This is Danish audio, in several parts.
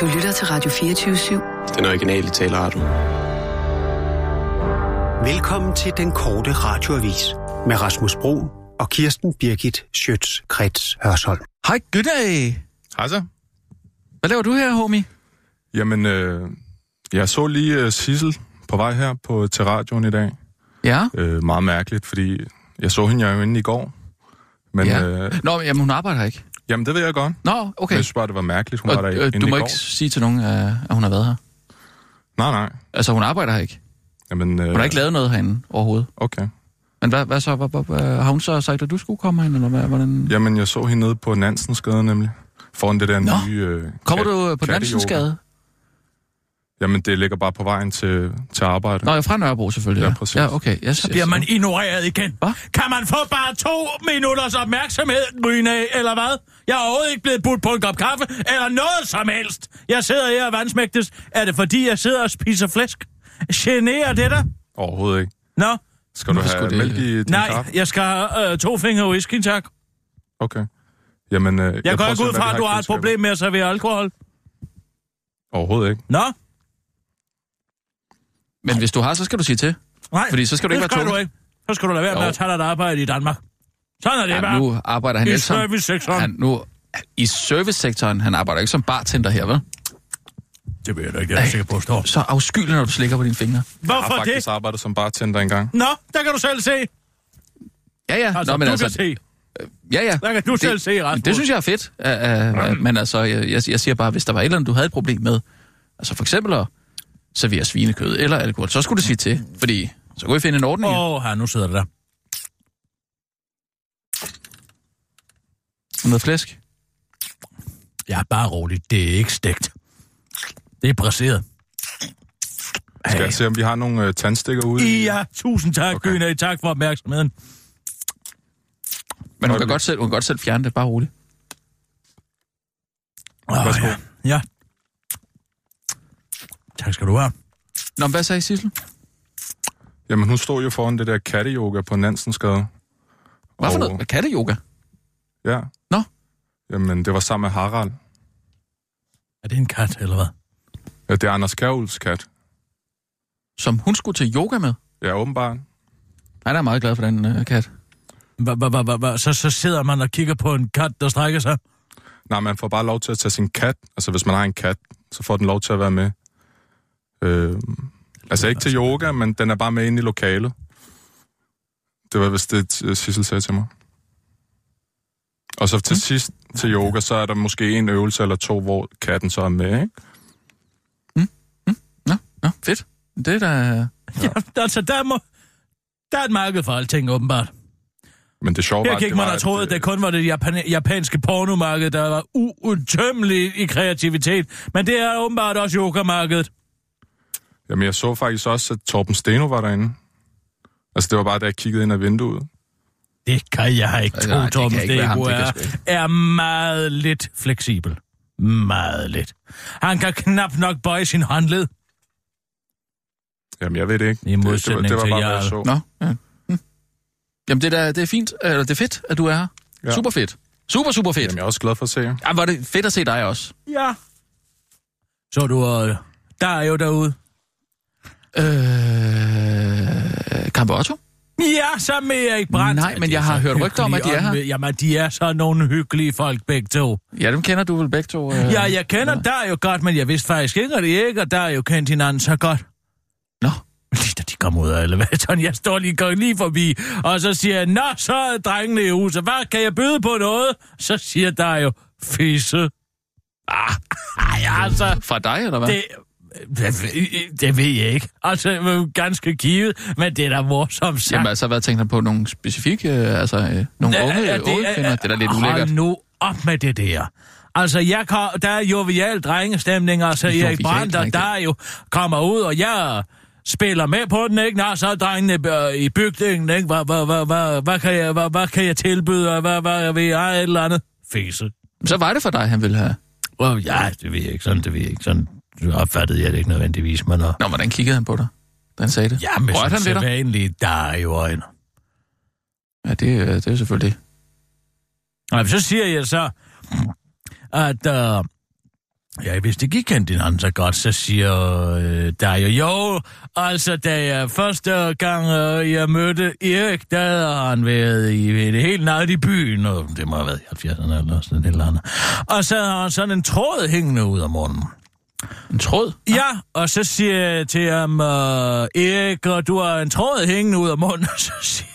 Du lytter til Radio 24-7. Den originale taleradio. Velkommen til den korte radioavis med Rasmus Bro og Kirsten Birgit Schøtz-Krets Hørsholm. Hej, goddag. Hej så. Hvad laver du her, homie? Jamen, øh, jeg så lige uh, Sissel på vej her på, til radioen i dag. Ja? Øh, meget mærkeligt, fordi jeg så hende jo inde i går. Men, ja. øh, Nå, jamen hun arbejder ikke. Jamen, det ved jeg godt. Nå, okay. jeg synes bare, det var mærkeligt, hun Og, var der øh, du må ikke sige til nogen, øh, at hun har været her. Nej, nej. Altså, hun arbejder her ikke. Jamen, øh, Hun har ikke lavet noget herinde overhovedet. Okay. Men hvad, hvad så? Hvad, hvad, hvad, har hun så sagt, at du skulle komme herind, eller hvad, hvordan? Jamen, jeg så hende nede på Nansensgade nemlig. Foran det der Nå. nye... Øh, Kommer kat- du øh, på. Nansensgade? Jamen, det ligger bare på vejen til, til arbejde. Nå, jeg er fra Nørrebro selvfølgelig. Ja, præcis. Ja, okay. Yes, Så bliver man ignoreret igen. Hvad? Kan man få bare to minutters opmærksomhed, Gryne, eller hvad? Jeg er overhovedet ikke blevet budt på en kop kaffe, eller noget som helst. Jeg sidder her og vandsmægtes. Er det fordi, jeg sidder og spiser flæsk? Generer det dig? Overhovedet ikke. Nå, Skal du Hvorfor have mælk i din nej, kaffe? jeg skal have øh, to fingre whisky, tak. Okay. Jamen, øh, Jeg, jeg går ikke ud fra, at du har et problem med at servere alkohol. Overhovedet ikke. Nå, Men hvis du har, så skal du sige til. nej. Fordi så skal du ikke det være skal tung. du ikke. Så skal du lade være med Jo. at tage dig et arbejde i Danmark. Sådan er det Ja, bare. nu arbejder han I ikke som... servicesektoren. Han, nu, I servicesektoren, han arbejder ikke som bartender her, vel? Det ved jeg da ikke, jeg er sikker på at stå. Så afskyelig, når du slikker på dine fingre. Jeg har Hvorfor det? faktisk arbejdet som bartender engang. Nå, der kan du selv se. Ja, ja. Altså, Nå, men du altså, kan se. Ja, ja. Der kan du selv se, Rasmus. Det synes jeg er fedt. Uh, uh, men altså, jeg, jeg, jeg siger bare, hvis der var et eller andet, du havde et problem med, altså for eksempel at servere svinekød eller alkohol, så skulle du sige til, fordi så kunne vi finde en ordning. Åh, oh, her, nu sidder det der. Noget flæsk. Ja, bare roligt. Det er ikke stegt. Det er brasseret. Skal jeg se, om vi har nogle øh, tandstikker ude? Ja, tusind tak, okay. Gyne. Tak for opmærksomheden. Men hun kan, godt selv, hun kan godt selv fjerne det, bare roligt. Oh, Værsgo. ja. ja. Tak skal du have. Nå, hvad sagde Sissel? Jamen, hun stod jo foran det der katteyoga på Nansensgade. Hvad for Og- noget? Med katteyoga? Ja. Nå. Jamen, det var sammen med Harald. Er det en kat, eller hvad? Ja, det er Anders Kjærulds kat. Som hun skulle til yoga med? Ja, åbenbart. Han er meget glad for den uh, kat. Hva, hva, hva, hva? Så, så sidder man og kigger på en kat, der strækker sig. Nej, man får bare lov til at tage sin kat. Altså, hvis man har en kat, så får den lov til at være med. Øh, altså, ikke til yoga, men den er bare med inde i lokalet. Det var vist det, øh, Sissel sagde til mig. Og så til sidst til yoga, så er der måske en øvelse eller to, hvor katten så er med, ikke? Nå, nå, fedt. Det er da... Ja, altså, der, må, der er et marked for alting, åbenbart. Men det sjove var, Her gik man og troede, at det kun var det japan- japanske pornomarked, der var uudtømmeligt i kreativitet. Men det er åbenbart også yogamarkedet. Jamen, jeg så faktisk også, at Torben Steno var derinde. Altså, det var bare, da jeg kiggede ind ad vinduet. Det kan jeg ikke Nej, tro, det Torben være ham, er, er meget lidt fleksibel. Meget lidt. Han kan knap nok bøje sin håndled. Jamen, jeg ved det ikke. I det, det, var, modsætning det var til bare, hvad jeg. Nå, ja. Hm. Jamen, det er, da, det er fint. Eller det er fedt, at du er her. Ja. Ja. Super fedt. Super, super fedt. Jamen, jeg er også glad for at se jer. Ja, var det fedt at se dig også. Ja. Så du, uh, der er jo derude. Øh... Otto? Ja, så med Erik Brandt. Nej, men jeg har hørt rygter om, at de er her. Jamen, de er så nogle hyggelige folk, begge to. Ja, dem kender du vel begge to? Øh... Ja, jeg kender Nå. der jo godt, men jeg vidste faktisk ikke, at det ikke, og der er jo kendt hinanden så godt. Nå, Lige da de kom ud af elevatoren, jeg står lige, går lige forbi, og så siger jeg, Nå, så er drengene i huset, hvad, kan jeg byde på noget? Så siger der jo, fisse. Ah, ej, altså, fra dig, eller hvad? det, det, det ved jeg ikke. Altså, jo ganske givet, men det er da morsomt sagt. Jamen altså, hvad tænker du på? Nogle specifikke, øh, altså øh, nogle Ja, unge, det, unge kvinder? Det er da lidt ulækkert. Hold nu op med det der. Altså, jeg kom, der er jovial drengestemning, altså Erik Jovial Brandt, drenge. der jo kommer ud, og jeg spiller med på den, ikke? Nå, så er drengene øh, i bygningen, ikke? Hvad, hvad, hvad, hvad, hvad, kan jeg, hvad, hvad kan jeg tilbyde, og hvad, hvad vil jeg, et eller andet? Fese. Så var det for dig, han ville have. Well, ja, det ved jeg ikke, sådan, det ved jeg ikke, sådan opfattede jeg det ikke nødvendigvis, men... Uh, Nå, hvordan kiggede han på dig, da han sagde det? ja, men Rørte han ved dig? vanligt, der er jo øjne. Ja, det, øh, det er jo selvfølgelig det. Og så siger jeg så, at uh, Ja, hvis det gik kendt hinanden så godt, så siger øh, der jo, jo, altså da jeg første gang øh, jeg mødte Erik, der havde han været i det helt nat i byen, og det må have været i 70'erne eller sådan et eller andet. Og så har han sådan en tråd hængende ud af munden. En tråd? Ja, og så siger jeg til ham, øh, Erik, og du har en tråd hængende ud af munden, og så siger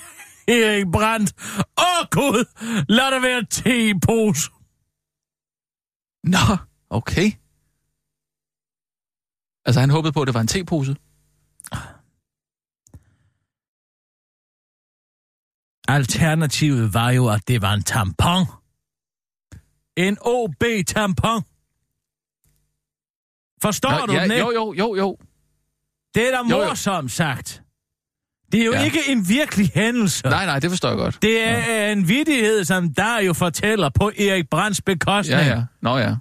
Erik Brandt, åh gud, lad det være te i pose. Nå, okay. Altså, han håbede på, at det var en tepose. Alternativet var jo, at det var en tampon. En OB-tampon. Forstår Nå, du ja, den ikke? Jo, jo, jo, jo. Det er da morsomt sagt. Det er jo Ja. ikke en virkelig hændelse. Nej, nej, det forstår jeg godt. Det er ja. en vidighed, som der jo fortæller på Erik Brands bekostning. Ja, ja. Nå ja.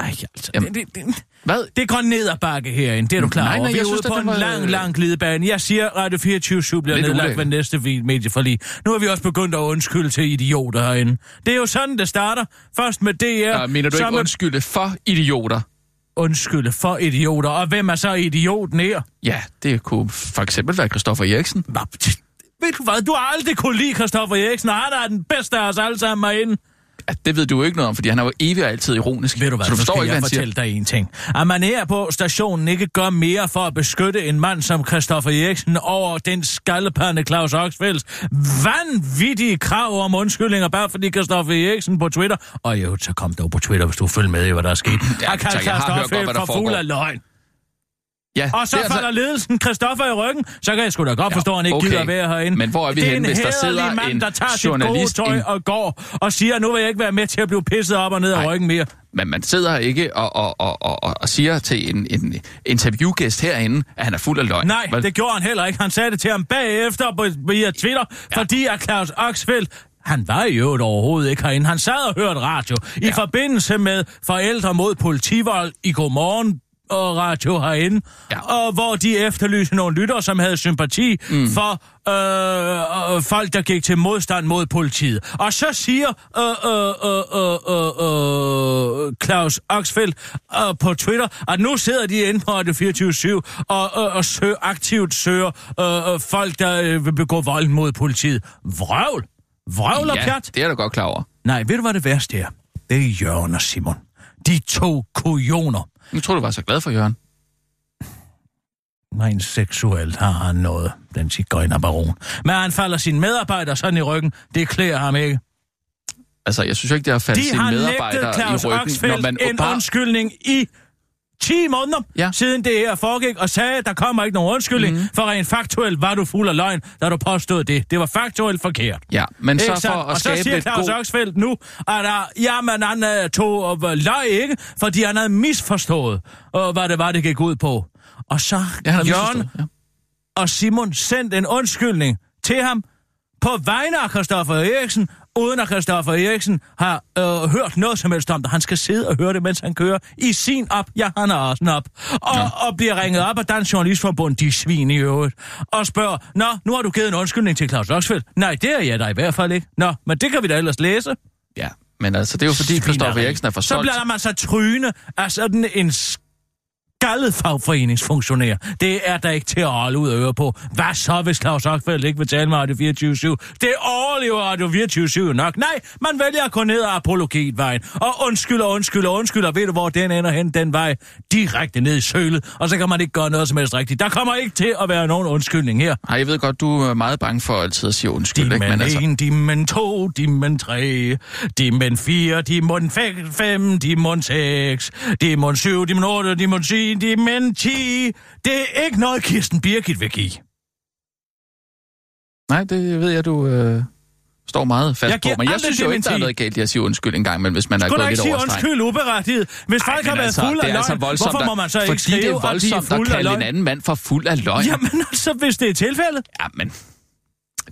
Ej, altså, Jamen, det, det, det, Hvad? det går ned ad bakke herinde, det er du klar Nej, over. nej, Vi er ude på en det var- lang, lang glidebane. Jeg siger, Radio 24 bliver Lidt nedlagt ved næste medieforlig. Nu har vi også begyndt at undskylde til idioter herinde. Det er jo sådan, det starter. Først med DR. Ja, mener du ikke med undskylde for idioter? undskylde for idioter. Og hvem er så idioten her? Ja, det kunne for eksempel være Christoffer Eriksen. Nå, Ved du hvad, du har aldrig kunne lide Christoffer Eriksen, og han er den bedste af os alle sammen herinde. Ja, det ved du jo ikke noget om, fordi han er jo evig og altid ironisk. Ved du hvad, så du forstår ikke, jeg hvad han siger. fortælle dig en ting. At man her på stationen ikke gør mere for at beskytte en mand som Christoffer Eriksen over den skaldepande Claus Oxfelds vanvittige krav om undskyldninger, bare fordi Christoffer Eriksen på Twitter, og jo, så kom dog på Twitter, hvis du følger med i, hvad der er sket, Ja, har kaldt tak, jeg har hørt godt, Christoffer for fuld af løgn. Ja, Og så altså- falder ledelsen Christoffer i ryggen, så kan jeg sgu da godt forstå, at han ikke okay. gider være herinde. Men hvor er vi henne, en hvis der sidder mand, en der tager journalist, sit gode tøj en- og går og siger, nu vil jeg ikke være med til at blive pisset op og ned af ryggen mere. Men man sidder ikke og, og, og, og, og, og siger til en, en interviewgæst herinde, at han er fuld af løgn. Nej, Vel? det gjorde han heller ikke. Han sagde det til ham bagefter på, via Twitter, ja. fordi at Claus Oxfeldt han var jo overhovedet ikke herinde. Han sad og hørte radio ja. i forbindelse med forældre mod politivold i Godmorgen og radio herinde, Ja. og hvor de efterlyste nogle lyttere, som havde sympati mm. for øh, øh, folk, der gik til modstand mod politiet. Og så siger øh, øh, øh, øh, øh, Claus Oxfeldt øh, på Twitter, at nu sidder de inde på Radio 24 og, øh, og søger, aktivt søger øh, øh, folk, der øh, vil begå vold mod politiet. Vrøvl! Vrøvl og ja, pjat! det er da godt klar over. Nej, ved du, hvad det værste er? Det er Jørgen og Simon. De to kujoner. Nu tror du var så glad for Jørgen. Rent seksuelt har han noget, den cigøjnerbaron. Men han falder sine medarbejdere sådan i ryggen. Det klæder ham ikke. Altså, jeg synes jo ikke, det har faldet De sine har medarbejdere nægtet Claus i ryggen, Oxfeldt man en bare... undskyldning i 10 måneder, Ja. siden det her foregik, og sagde, at der kommer ikke nogen undskyldning, mm. for rent faktuelt var du fuld af løgn, da du påstod det. Det var faktuelt forkert. Ja, men så Ikke for sandt? at og så skabe siger lidt Claus god... Oxfeldt nu, at der, jamen, han uh, tog og uh, løg ikke, fordi han havde misforstået, uh, hvad det var, det gik ud på. Og så Ja, Jørgen ja. og Simon sendt en undskyldning til ham på vegne af Christoffer Eriksen, uden at Christoffer Eriksen har øh, hørt noget som helst om det. Han skal sidde og høre det, mens han kører i sin op. Ja, han er også en op. Og, ja. og bliver ringet op af Dansk Journalistforbund, de svin i øvrigt, og spørger, Nå, nu har du givet en undskyldning til Claus Oxfeldt. Nej, det er jeg da i hvert fald ikke. Nå, men det kan vi da ellers læse. Ja, men altså, det er jo fordi, Christoffer. Eriksen er for Så blander man sig tryne af sådan en skaldet fagforeningsfunktionær. Det er der ikke til at holde ud og øre på. Hvad så, hvis Claus Oxfeldt ikke vil tale med Radio 24 Det overlever Radio 24 nok. Nej, man vælger at gå ned ad apologitvejen. Og undskyld og undskyld og undskyld, og ved du, hvor den ender hen den vej? Direkte ned i sølet. Og så kan man ikke gøre noget som helst rigtigt. Der kommer ikke til at være nogen undskyldning her. Ej, jeg ved godt, du er meget bange for altid at sige undskyld, ikke? Dimen Men altså, 1, dimen 2, dimen 3, dimen 4, dimen 5, dimen 6, dimen 7, dimen 8, dimen 10, dimen 10. Det er ikke noget, Kirsten Birgit vil give. nej, det ved jeg, du øh, står meget fast Jeg på. Men jeg synes jo ikke, der er noget galt i at sige undskyld en gang, men hvis man er Skulle gået da ikke lidt sige over stregen. undskyld uberettiget? Hvis folk har været altså, fuld det af er altså løgn, voldsomt, hvorfor må man så ikke fordi skrive, det er at de er voldsomt at fuld af kalde en løgn? anden mand for fuld af løgn. Jamen altså, hvis det er tilfældet. Ja, men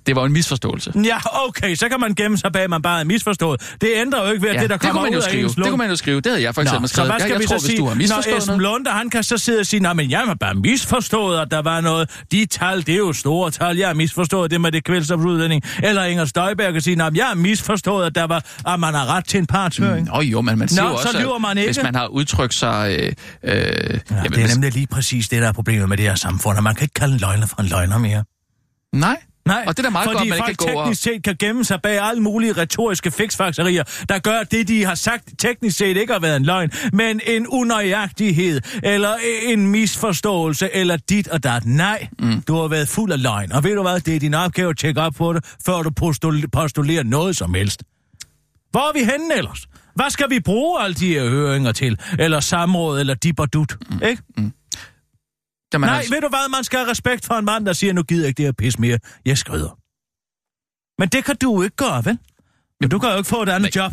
Det var en misforståelse. Ja, okay, så kan man gemme sig bag, at man bare er misforstået. Det ændrer jo ikke ved, at Ja, det, der det kommer ud af skrive. Det kunne man jo skrive. Det havde jeg for eksempel Nå, så skrevet. hvad skal jeg, vi jeg tror, så hvis sige? du misforstået Når Esben. Lunde, han kan så sidde og sige, nej, men jeg har bare misforstået, at der var noget. De tal, det er jo store tal. Jeg har misforstået det med det kvælstofudledning. Eller Inger Støjberg kan sige, nej, men jeg har misforstået, at, der var, at man har ret til en partshøring. Nå jo, men man siger Nå, jo så også, lyver at man ikke. hvis man har udtrykt sig... Øh, øh, Ja, jamen, det er hvis- nemlig lige præcis det, der er problemet med det her samfund, at man kan ikke kalde en løgner for en løgner mere. Nej. Nej, Og det er da meget fordi godt, man folk ikke kan gå og- teknisk set kan gemme sig bag alle mulige retoriske fiksfakserier, der gør, at det, de har sagt, teknisk set ikke har været en løgn, men en unøjagtighed, eller en misforståelse, eller dit og dat. Nej, mm. du har været fuld af løgn. Og ved du hvad, det er din opgave at tjekke op på det, før du postul- postulerer noget som helst. Hvor er vi henne ellers? Hvad skal vi bruge alle de her høringer til? Eller samråd, eller dip og dut, mm. ikke? Jamen, Nej, altså, ved du hvad, man skal have respekt for en mand, der siger, nu gider jeg ikke det her pis mere. Jeg skrider. Men det kan du ikke gøre, vel? Men du kan jo ikke få et andet job.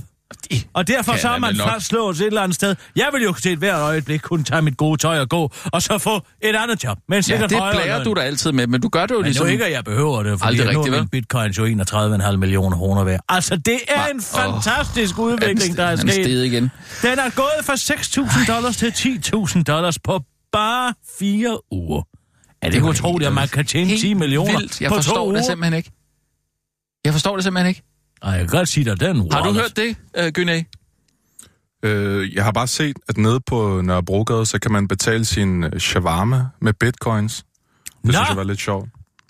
det- Og derfor så er da man fastslået et eller andet sted. Jeg vil jo til et hvert øjeblik kunne tage mit gode tøj og gå, og så få et andet job. Men ja, det blærer du da altid med, men du gør det jo Men ligesom... nu ikke, at jeg behøver det, fordi Aldrig nu er bitcoin jo 31,5 millioner kroner værd. Altså, det er Hva? en fantastisk udvikling, der er sket. Den er gået fra 6.000 dollars til 10.000 dollars på bare fire uger. Er det ikke var utroligt, at man kan tjene helt 10 millioner vildt. Jeg på to forstår uger? det simpelthen ikke. Jeg forstår det simpelthen ikke. Ej, jeg kan godt sige dig, den Har du hørt det, uh, Gynæ? Øh, jeg har bare set, at nede på Nørrebrogade, så kan man betale sin øh, shawarma med bitcoins. Det Nå. synes jeg var lidt sjovt.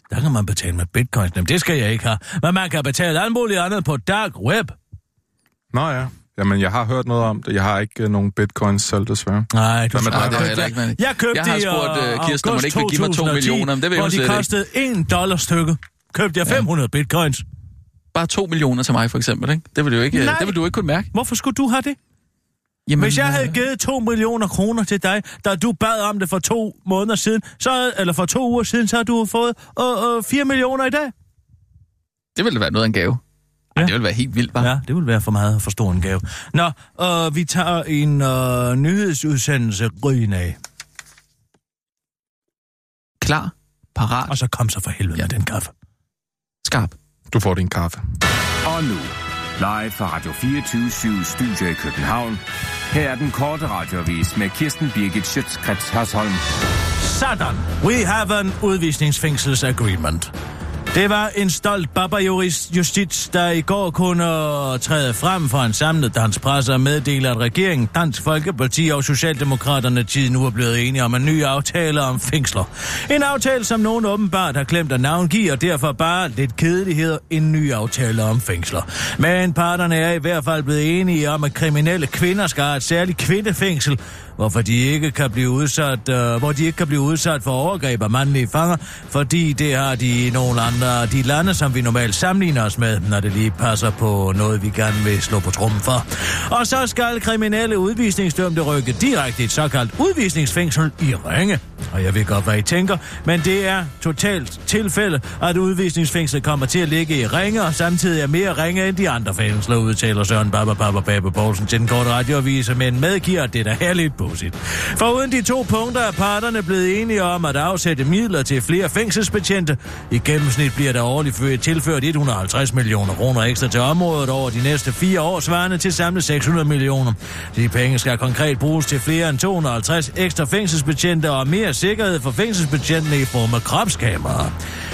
Der kan man betale med bitcoins. Jamen, det skal jeg ikke have. Men man kan betale alt muligt andet på dark web. Nå ja. Jamen, jeg har hørt noget om det. Jeg har ikke øh, nogen bitcoins selv, desværre. Nej, du Hvad med det har heller ikke. Men Jeg købte jeg har spurgt uh, Kirsten, om hun ikke vil give mig 2 2010, millioner, men det vil hvor hun de slet ikke. kostede 1 dollar stykke. Købte jeg 500 bitcoins. Bare 2 millioner til mig, for eksempel. Ikke? Det, vil du ikke, Nej. det vil du ikke kunne mærke. Hvorfor skulle du have det? Jamen, Hvis jeg havde givet 2 millioner kroner til dig, da du bad om det for to måneder siden, så, eller for to uger siden, så har du fået øh, øh, 4 millioner i dag. Det ville da være noget af en gave. Ja. det ville være helt vildt, bare. Ja, det vil være for meget for stor en gave. Nå, øh, vi tager en øh, nyhedsudsendelse ryggen af, Klar, parat, og så kom så for helvede Ja. med den kaffe. skarp. Du får din kaffe. Og nu, live fra Radio 24 Studio i København. Her er den korte radiovis med Kirsten Birgit Schøtzgrads Hasholm. Sådan. We have an udvisningsfængsels agreement. Det var en stolt babajurist justits, der i går kunne træde frem for en samlet dansk presse og meddele, at regeringen, Dansk Folkeparti og Socialdemokraterne tid nu er blevet enige om en ny aftale om fængsler. En aftale, som nogen åbenbart har glemt at navngive, og derfor bare lidt kedelighed en ny aftale om fængsler. Men parterne er i hvert fald blevet enige om, at kriminelle kvinder skal have et særligt kvindefængsel, hvorfor de ikke kan blive udsat, øh, hvor de ikke kan blive udsat for overgreb af mandlige fanger, fordi det har de i nogle andre de lande, som vi normalt sammenligner os med, når det lige passer på noget, vi gerne vil slå på trummen for. Og så skal kriminelle udvisningsdømte rykke direkte i et såkaldt udvisningsfængsel i Ringe. Og jeg ved godt, hvad I tænker, men det er totalt tilfælde, at udvisningsfængslet kommer til at ligge i Ringe, og samtidig er mere Ringe end de andre fængsler, udtaler Søren Baba Baba Baba Poulsen til den korte radioavis, men medgiver, at det er da herligt pudsigt. For uden de to punkter er parterne blevet enige om at afsætte midler til flere fængselsbetjente. I gennemsnit bliver der årligt tilført 150 millioner kroner ekstra til området over de næste fire år, svarende til samlet 600 millioner. De penge skal konkret bruges til flere end 250 ekstra fængselsbetjente og mere sikkerhed for fængselsbetjentene i form af kropskameraer.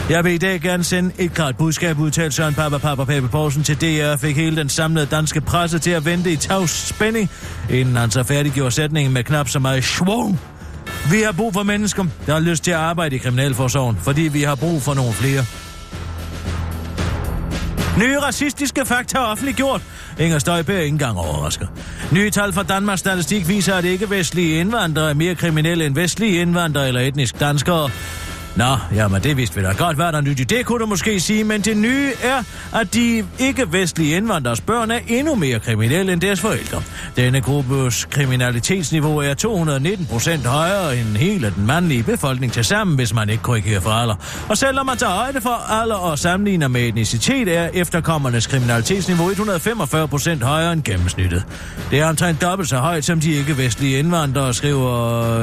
Jeg vil i dag gerne sende et klart budskab, udtalte Søren Papa Papa Pape Poulsen til DR, fik hele den samlede danske presse til at vente i tavs spænding, inden han så færdiggjorde sætningen med knap så meget schwung. Vi har brug for mennesker, der har lyst til at arbejde i Kriminalforsorgen, fordi vi har brug for nogle flere. Nye racistiske fakta offentliggjort. Inger Støjberg er ikke engang overrasket. Nye tal fra Danmarks Statistik viser, at ikke-vestlige indvandrere er mere kriminelle end vestlige indvandrere eller etnisk danskere. Nå, jamen det vidste vi da godt, hvad der er nyt i det, kunne du måske sige, men det nye er, at de ikke-vestlige indvandrers børn er endnu mere kriminelle end deres forældre. Denne gruppes kriminalitetsniveau er 219 procent højere end hele den mandlige befolkning til sammen, hvis man ikke korrigerer for alder. Og selvom man tager højde for alder og sammenligner med etnicitet, er efterkommernes kriminalitetsniveau 145 procent højere end gennemsnittet. Det er omtrent dobbelt så højt som de ikke-vestlige indvandrere, skriver,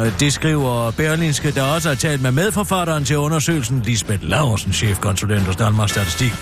øh, det skriver Berlinske, der også har talt med medforfatteren til undersøgelsen, Lisbeth Laursen, chefkonsulent hos Danmarks Statistik.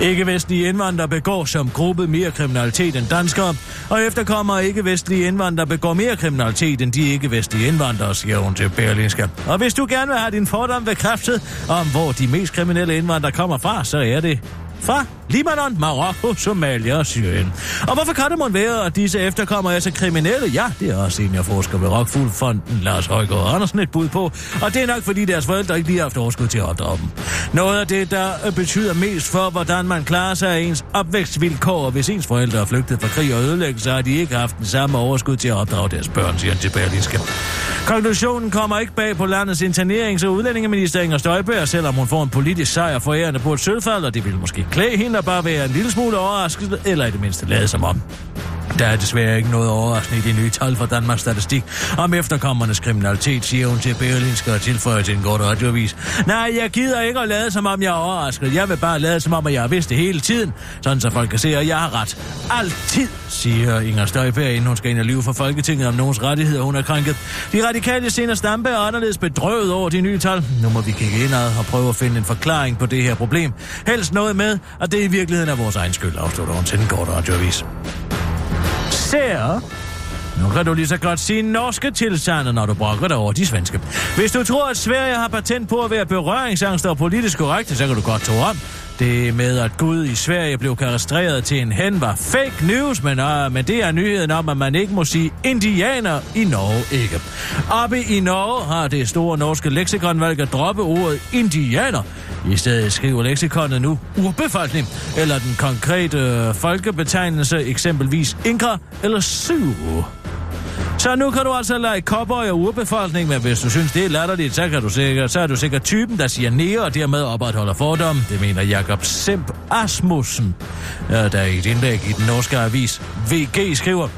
Ikke-vestlige indvandrere begår som gruppe mere kriminalitet end danskere, og efterkommer ikke-vestlige indvandrere begår mere kriminalitet end de ikke-vestlige indvandrere, siger hun til Berlinske. Og hvis du gerne vil have din fordom bekræftet om, hvor de mest kriminelle indvandrere kommer fra, så er det fra Libanon, Marokko, Somalia og Syrien. Og hvorfor kan det måtte være, at disse efterkommer er så kriminelle? Ja, det er også seniorforsker ved Rockfuglfonden, Lars Højgaard Andersen, et bud på. Og det er nok, fordi deres forældre ikke lige har haft overskud til at opdrage dem. Noget af det, der øh, betyder mest for, hvordan man klarer sig af ens opvækstvilkår, hvis ens forældre er flygtet fra krig og ødelæggelse, har de ikke haft den samme overskud til at opdrage deres børn, siger han til Berlingske. Konklusionen kommer ikke bag på landets internerings- og udlændingeminister Inger Støjberg, selvom hun får en politisk sejr forærende på et sølvfald, og det vil måske klæde hende og bare være en lille smule overrasket, eller i det mindste lade som om. Der er desværre ikke noget overraskende i de nye tal fra Danmarks Statistik om efterkommernes kriminalitet, siger hun til Berlinske og tilføjer til en kort radioavis. Nej, jeg gider ikke at lade som om jeg er overrasket. Jeg vil bare lade som om, at jeg har vidst det hele tiden, sådan så folk kan se, at jeg har ret. Altid, siger Inger Støjberg, inden hun skal ind og lyve for Folketinget om nogens rettigheder, hun er krænket. De radikale senere Stampe er anderledes bedrøvet over de nye tal. Nu må vi kigge indad og prøve at finde en forklaring på det her problem. Helst noget med, at det i virkeligheden er vores egen skyld, afslutter hun til en kort radioavis især... Nu kan du lige så godt sige norske tilstande, når du brokker dig over de svenske. Hvis du tror, at Sverige har patent på at være berøringsangst og politisk korrekt, så kan du godt tro om. Det med, at Gud i Sverige blev karestreret til en hen, var fake news, men, uh, men det er nyheden om, at man ikke må sige indianer i Norge ikke. Oppe i Norge har det store norske leksikon valgt at droppe ordet indianer. I stedet skriver leksikonet nu urbefolkning, eller den konkrete øh, folkebetegnelse, eksempelvis inka eller syv. Så nu kan du altså lege cowboy og urbefolkning, men hvis du synes, det er latterligt, så, kan du sikkert, så er du sikkert typen, der siger nære og dermed opretholder fordom. Det mener Jakob Semp Asmussen, øh, der i et indlæg i den norske avis VG skriver,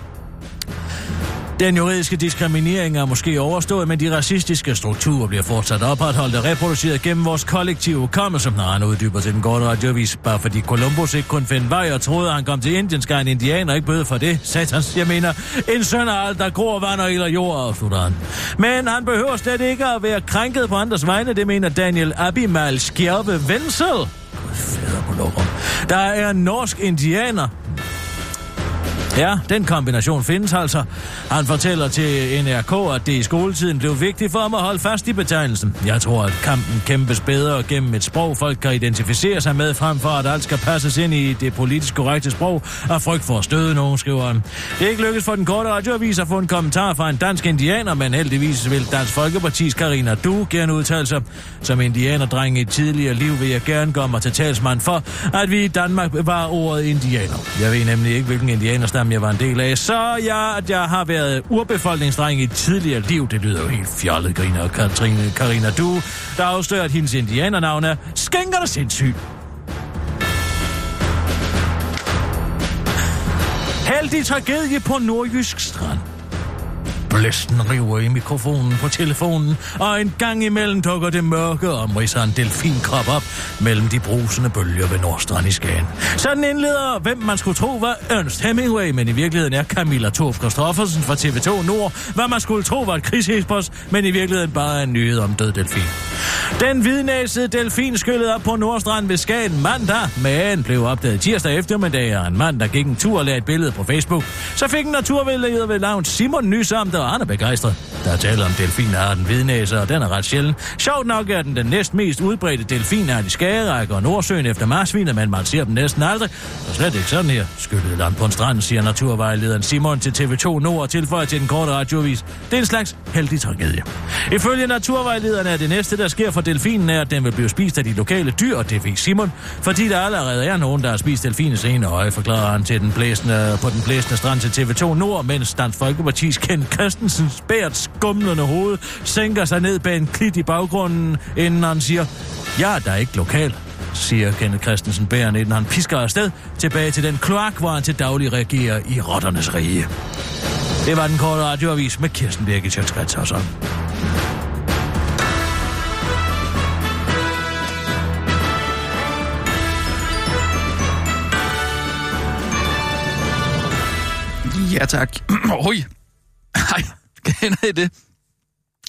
den juridiske diskriminering er måske overstået, men de racistiske strukturer bliver fortsat opretholdt og reproduceret gennem vores kollektive hukommelse, når han uddyber til den korte radiovis. Bare fordi Columbus ikke kunne finde vej og troede, at han kom til Indien, skal en indianer ikke bøde for det. Satans, jeg mener, en søn af alt, der gror vand og eller jord, afslutter han. Men han behøver slet ikke at være krænket på andres vegne, det mener Daniel Abimal Skjerve Wenzel. Der er en norsk indianer, Ja, den kombination findes altså. Han fortæller til NRK, at det i skoletiden blev vigtigt for ham at holde fast i betegnelsen. Jeg tror, at kampen kæmpes bedre gennem et sprog, folk kan identificere sig med, frem for at alt skal passes ind i det politisk korrekte sprog, og frygt for at støde nogen, skriver han. Det er ikke lykkedes for den korte radioavis at få en kommentar fra en dansk indianer, men heldigvis vil Dansk Folkepartis Karina Du gerne udtale sig. Som indianerdreng i et tidligere liv vil jeg gerne gøre mig til talsmand for, at vi i Danmark var ordet indianer. Jeg ved nemlig ikke, hvilken indianerstam jeg var en del af, så ja, at jeg har været urbefolkningsdreng i et tidligere liv, det lyder jo helt fjollet, griner Katrine Karina Du, der afslører, at hendes indianernavn er Skænker skænkerne sindssyg. Heldig tragedie på Nordjysk Strand. Blæsten river i mikrofonen på telefonen, og en gang imellem dukker det mørke og ridser en delfinkrop op mellem de brusende bølger ved Nordstrand i Skagen. Sådan indleder, hvem man skulle tro var Ernst Hemingway, men i virkeligheden er Camilla Torf Kristoffersen fra TV2 Nord, hvad man skulle tro var et krigshespos, men i virkeligheden bare en nyhed om død delfin. Den hvidnæsede delfin skyllede op på Nordstrand ved Skagen mandag, men blev opdaget tirsdag eftermiddag af en mand, der gik en tur og lagde et billede på Facebook. Så fik en naturvejleder ved navn Simon nys om det, og han er begejstret. Der er tale om delfinarten den hvidnæse, og den er ret sjælden. Sjovt nok er den den næst mest udbredte delfinart i Skagerække og Nordsøen efter marsvinet, men man ser dem næsten aldrig. Og slet ikke sådan her. Skyllet land på en strand, siger naturvejlederen Simon til TV2 Nord og tilføjer til den korte radiovis. Det er en slags heldig tragedie. Ifølge naturvejlederen er det næste, der sker for delfinen, er, at den vil blive spist af de lokale dyr, og det fik Simon, fordi der allerede er nogen, der har spist delfinens ene øje, forklarer han til den blæsende, på den blæsende strand til TV2 Nord, mens Dansk Folkeparti's Ken Christensen spært skumlende hoved sænker sig ned bag en klit i baggrunden, inden han siger, ja, der er ikke lokal siger Kenneth Christensen bærende, inden han pisker afsted tilbage til den kloak, hvor han til daglig regerer i rotternes rige. Det var den korte radioavis med Kirsten Birgit Sjøtskrets og sådan. Ja, tak. Oj. Nej, kender I det?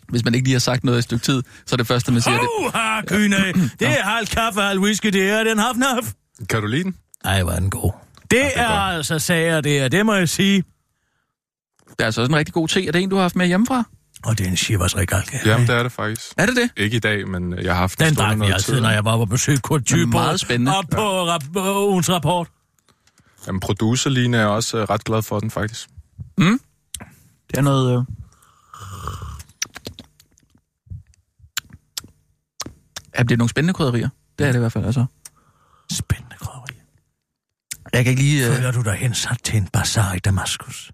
Hvis man ikke lige har sagt noget i et stykke tid, så er det første, man siger det. Uha, Kyne. Det er halv kaffe, halv whisky, det er den haf naf. Kan du lide den? Ej, hvor er den god. Det er er godt. altså sager, det er, det må jeg sige. Det er altså også en rigtig god te. Er det en, du har haft med hjemmefra? Og det er en Chivas Regal. Jamen, det er det faktisk. Er det det? Ikke i dag, men jeg har haft det Den stående drak vi altid, tid. når jeg var på besøg Det er Thybo. meget spændende. Op på rap- øh, ugens rapport. Jamen, producerline er også øh, ret glad for den, faktisk. Det er noget... Øh... Ja, det er nogle spændende krydderier. Det er det i hvert fald, altså. Spændende krydderi. Jeg kan ikke lige... Øh... Føler du dig hensat til en bazar i Damaskus?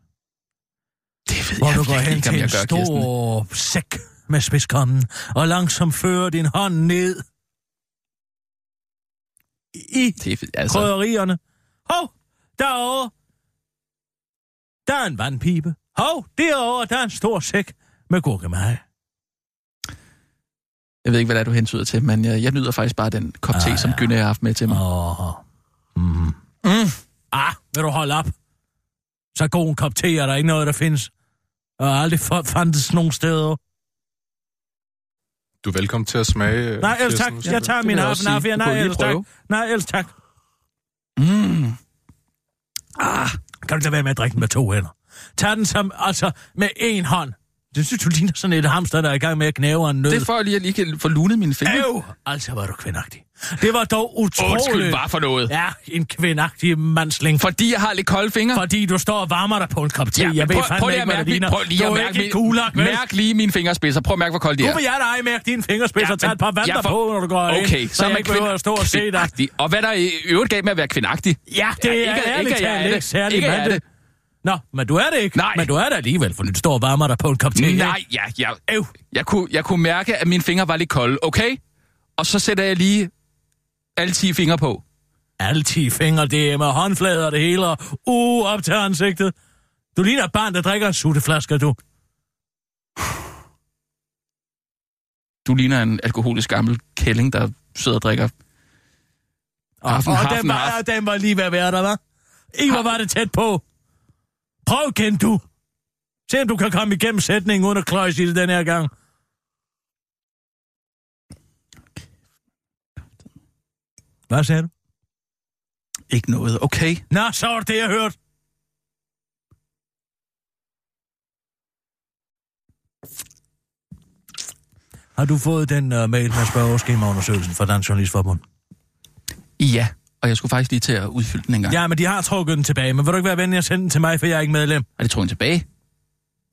Det ved Hvor jeg du går hen ikke, til en gør, Kirsten. stor sæk med spidskommen, og langsomt fører din hånd ned i Det altså, krydderierne. Hov, derovre, der er en vandpibe. Hov, derovre, der er en stor sæk med gurkemeje. jeg ved ikke, hvad det er, du hentyder til, men jeg, jeg nyder faktisk bare den kop te, Ah, som ja. Gynne har haft med til mig. Åh. Mm. Mm. Ah, vil du holde op? Så god en kop te er der ikke noget, der findes. Og aldrig fa- fandtes nogen steder. Du er velkommen til at smage. Nej, ellers tak. Jeg tager min. Du Nej, ellers tak. Nej, ellers tak. Mm. Ah, kan du ikke lade være med at drikke den med to hænder? Tag den som, altså, med én hånd. Det synes du ligner sådan et hamster, der er i gang med at knæve en nød. Det er for, at lige, kan få lunet mine fingre. Øv! Altså, var du kvindagtig. Det var dog utroligt. Undskyld, hvad for noget? Ja, en kvindagtig mandsling. For, Fordi jeg har lidt kolde fingre. fordi du står og varmer dig på en kop te. Ja, jeg ved prøv, prøv lige ikke, mærke, ligner. prøv lige at mærke, ikke gulag, mærk lige mine fingerspidser. Prøv at mærke, hvor kolde de Nu er. vil jeg dig mærke dine fingerspidser Ja, og tage et par vandter på, når du går ind. Okay, så er jeg ikke behøver at stå og se dig. Og hvad er der i øvrigt galt med at være kvindagtig? Ja, det er ikke- ærligt ikke, talt ikke det. særlig mandet. Nå, men du er det ikke. Nej. Men du er det alligevel, for du står og varmer dig på en kop te. Nej, ja, ja. Øv. Jeg kunne, jeg kunne mærke, at mine fingre var lidt kolde, okay? Og så sætter jeg lige alle 10 fingre på. Alle 10 fingre, det er med håndflader og det hele, og uh, op til ansigtet. Du ligner et barn, der drikker en sutteflaske, du. Du ligner en alkoholisk gammel kælling, der sidder og drikker. Og, Hafen, og hafen, den, var, hafen. den var lige ved at være der, hva'? Ikke, hvor var det tæt på. Prøv igen, du. Se, om du kan komme igennem sætningen uden at kløjse i det den her gang. Hvad sagde du? Ikke noget, okay? Nå, så var det det, jeg hørte. Har du fået den uh, mail med spørgeskemaundersøgelsen fra Dansk Journalistforbund? Ja, og jeg skulle faktisk lige til at udfylde den en gang. Ja. Men de har trukket den tilbage. Men vil du ikke være venlig at sende den til mig, for jeg er ikke medlem? Er det trukket tilbage?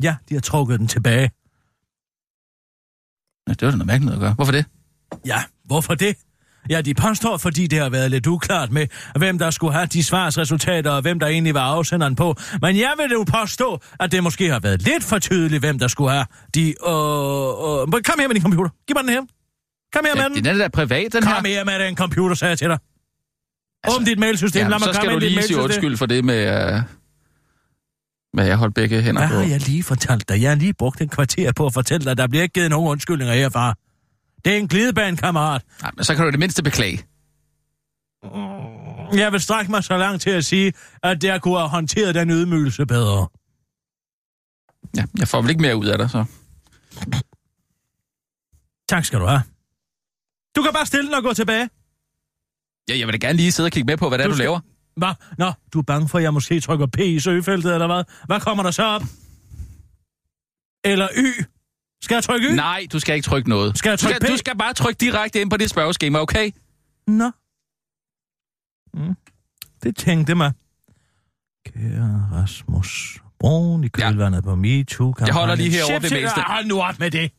Ja, de har trukket den tilbage. Ja, det var da noget mærkeligt at gøre. Hvorfor det? Ja, hvorfor det? Ja, de påstår, fordi det har været lidt uklart med, hvem der skulle have de svarsresultater, og hvem der egentlig var afsenderen på. Men jeg vil jo påstå, at det måske har været lidt for tydeligt, hvem der skulle have de... Øh, øh, kom her med din computer. Giv mig den her. Kom her Ja, med det den. er den der privat, den Kom her. her med den computer, sagde jeg til dig. Altså, Åbn dit mailsystem. Jamen, Lad mig så skal du lige sige undskyld for det med, uh, med at jeg holdt begge hænder Hvad på. har jeg lige fortalt dig? Jeg har lige brugt en kvarter på at fortælle dig, at der bliver ikke givet nogen undskyldninger herfra. Det er en glidebane, kammerat. Nej, men så kan du det mindste beklage. Jeg vil strække mig så langt til at sige, at jeg kunne have håndteret den ydmygelse bedre. Ja, jeg får vel ikke mere ud af dig, så. Tak skal du have. Du kan bare stille den og gå tilbage. Ja, jeg vil da gerne lige sidde og kigge med på, hvad det er, Du du skal- laver. Hvad? Nå, du er bange for, at jeg måske trykker P i søgefeltet, eller hvad? Hvad kommer der så op? Eller Y? Skal jeg trykke Y? Nej, du skal ikke trykke noget. Skal jeg du, trykke skal, P? du skal bare trykke direkte ind på det spørgeskema, okay? Nå. Mm. Det tænkte mig. Kære Rasmus Brun i kølvandet ja. på MeToo. Jeg holder lige herovre det meste. Hold nu op med det.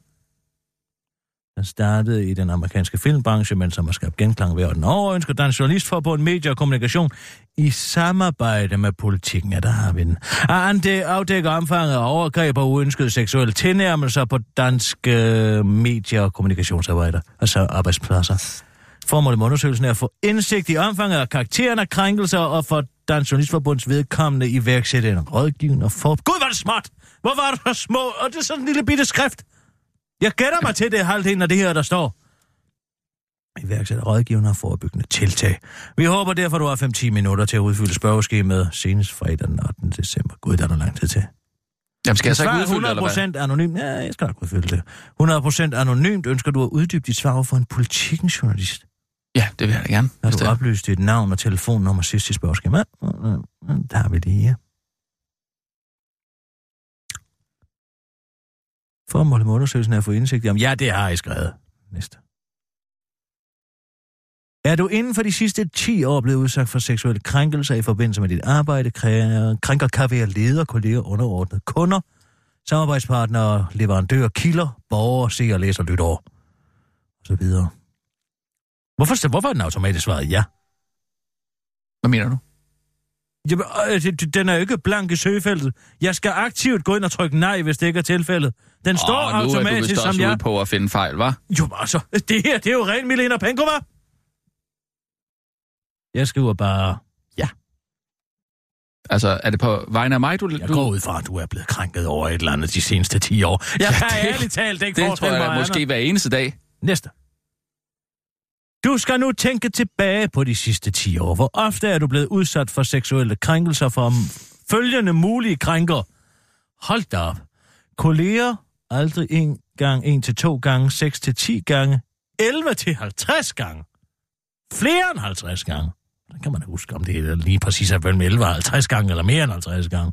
Han startede i den amerikanske filmbranche, men som har skabt genklang ved den over, ønsker Dansk Journalistforbund Medie og Kommunikation i samarbejde med politikken. Ja, der har vi den. Ah, at det afdækker omfanget af overgreb og uønskede seksuelle tilnærmelser på danske øh, medier og kommunikationsarbejder, altså arbejdspladser. Formålet med undersøgelsen er at få indsigt i omfanget af karakteren af krænkelser og for Dansk Journalistforbunds vedkommende iværksætte en rådgivende og for... Gud, hvor er det smart! Hvor var det så små? Og det er sådan en lille bitte skrift. Jeg gætter mig til, det er halvdelen af det her, der står. Iværksætte rådgivende og forebyggende tiltag. Vi håber derfor, du har 5-10 minutter til at udfylde spørgeskemaet senest fredag den 8. december. Gud, der er der lang tid til. Jamen, skal jeg så ikke udfylde det, eller hvad? 100% anonymt. Ja, jeg skal nok udfylde det. 100% anonymt ønsker du at uddybe dit svar for en politikens journalist. Ja, det vil jeg da gerne. Har du oplyst dit navn og telefonnummer sidst i spørgeskemaet? Der har vi det her. Formålet med undersøgelsen er at få indsigt i om... Ja, det har jeg skrevet. Næste. Er du inden for de sidste 10 år blevet udsat for seksuelle krænkelser i forbindelse med dit arbejde, krænker, være leder, kolleger, underordnede kunder, samarbejdspartnere, leverandører, kilder, borgere, seere, læser, lytter og så videre. Hvorfor, hvorfor er den automatisk svaret ja? Hvad mener du? Jamen, øh, den er jo ikke blank i søgefeltet. Jeg skal aktivt gå ind og trykke nej, hvis det ikke er tilfældet. Den står nu er du automatisk vist som også ja. ude på at finde fejl, var? Jo, altså, det her, det er jo ren Milena Penkova. Jeg skriver bare, Altså, er det på vegne af mig, du... jeg du... går ud fra, at du er blevet krænket over et eller andet de seneste 10 år. Jeg Ja, kan det- ærligt talt ikke Det tror jeg mig måske hver eneste dag. Næste. Du skal nu tænke tilbage på de sidste 10 år. Hvor ofte er du blevet udsat for seksuelle krænkelser fra følgende mulige krænker? Hold da op. Kolleger, aldrig en gang, en til to gange, 6 til 10 gange, 11 til 50 gange. Flere end 50 gange. Så kan man huske, om det er lige præcis er mellem 11 og 50 gange, eller mere end 50 gange.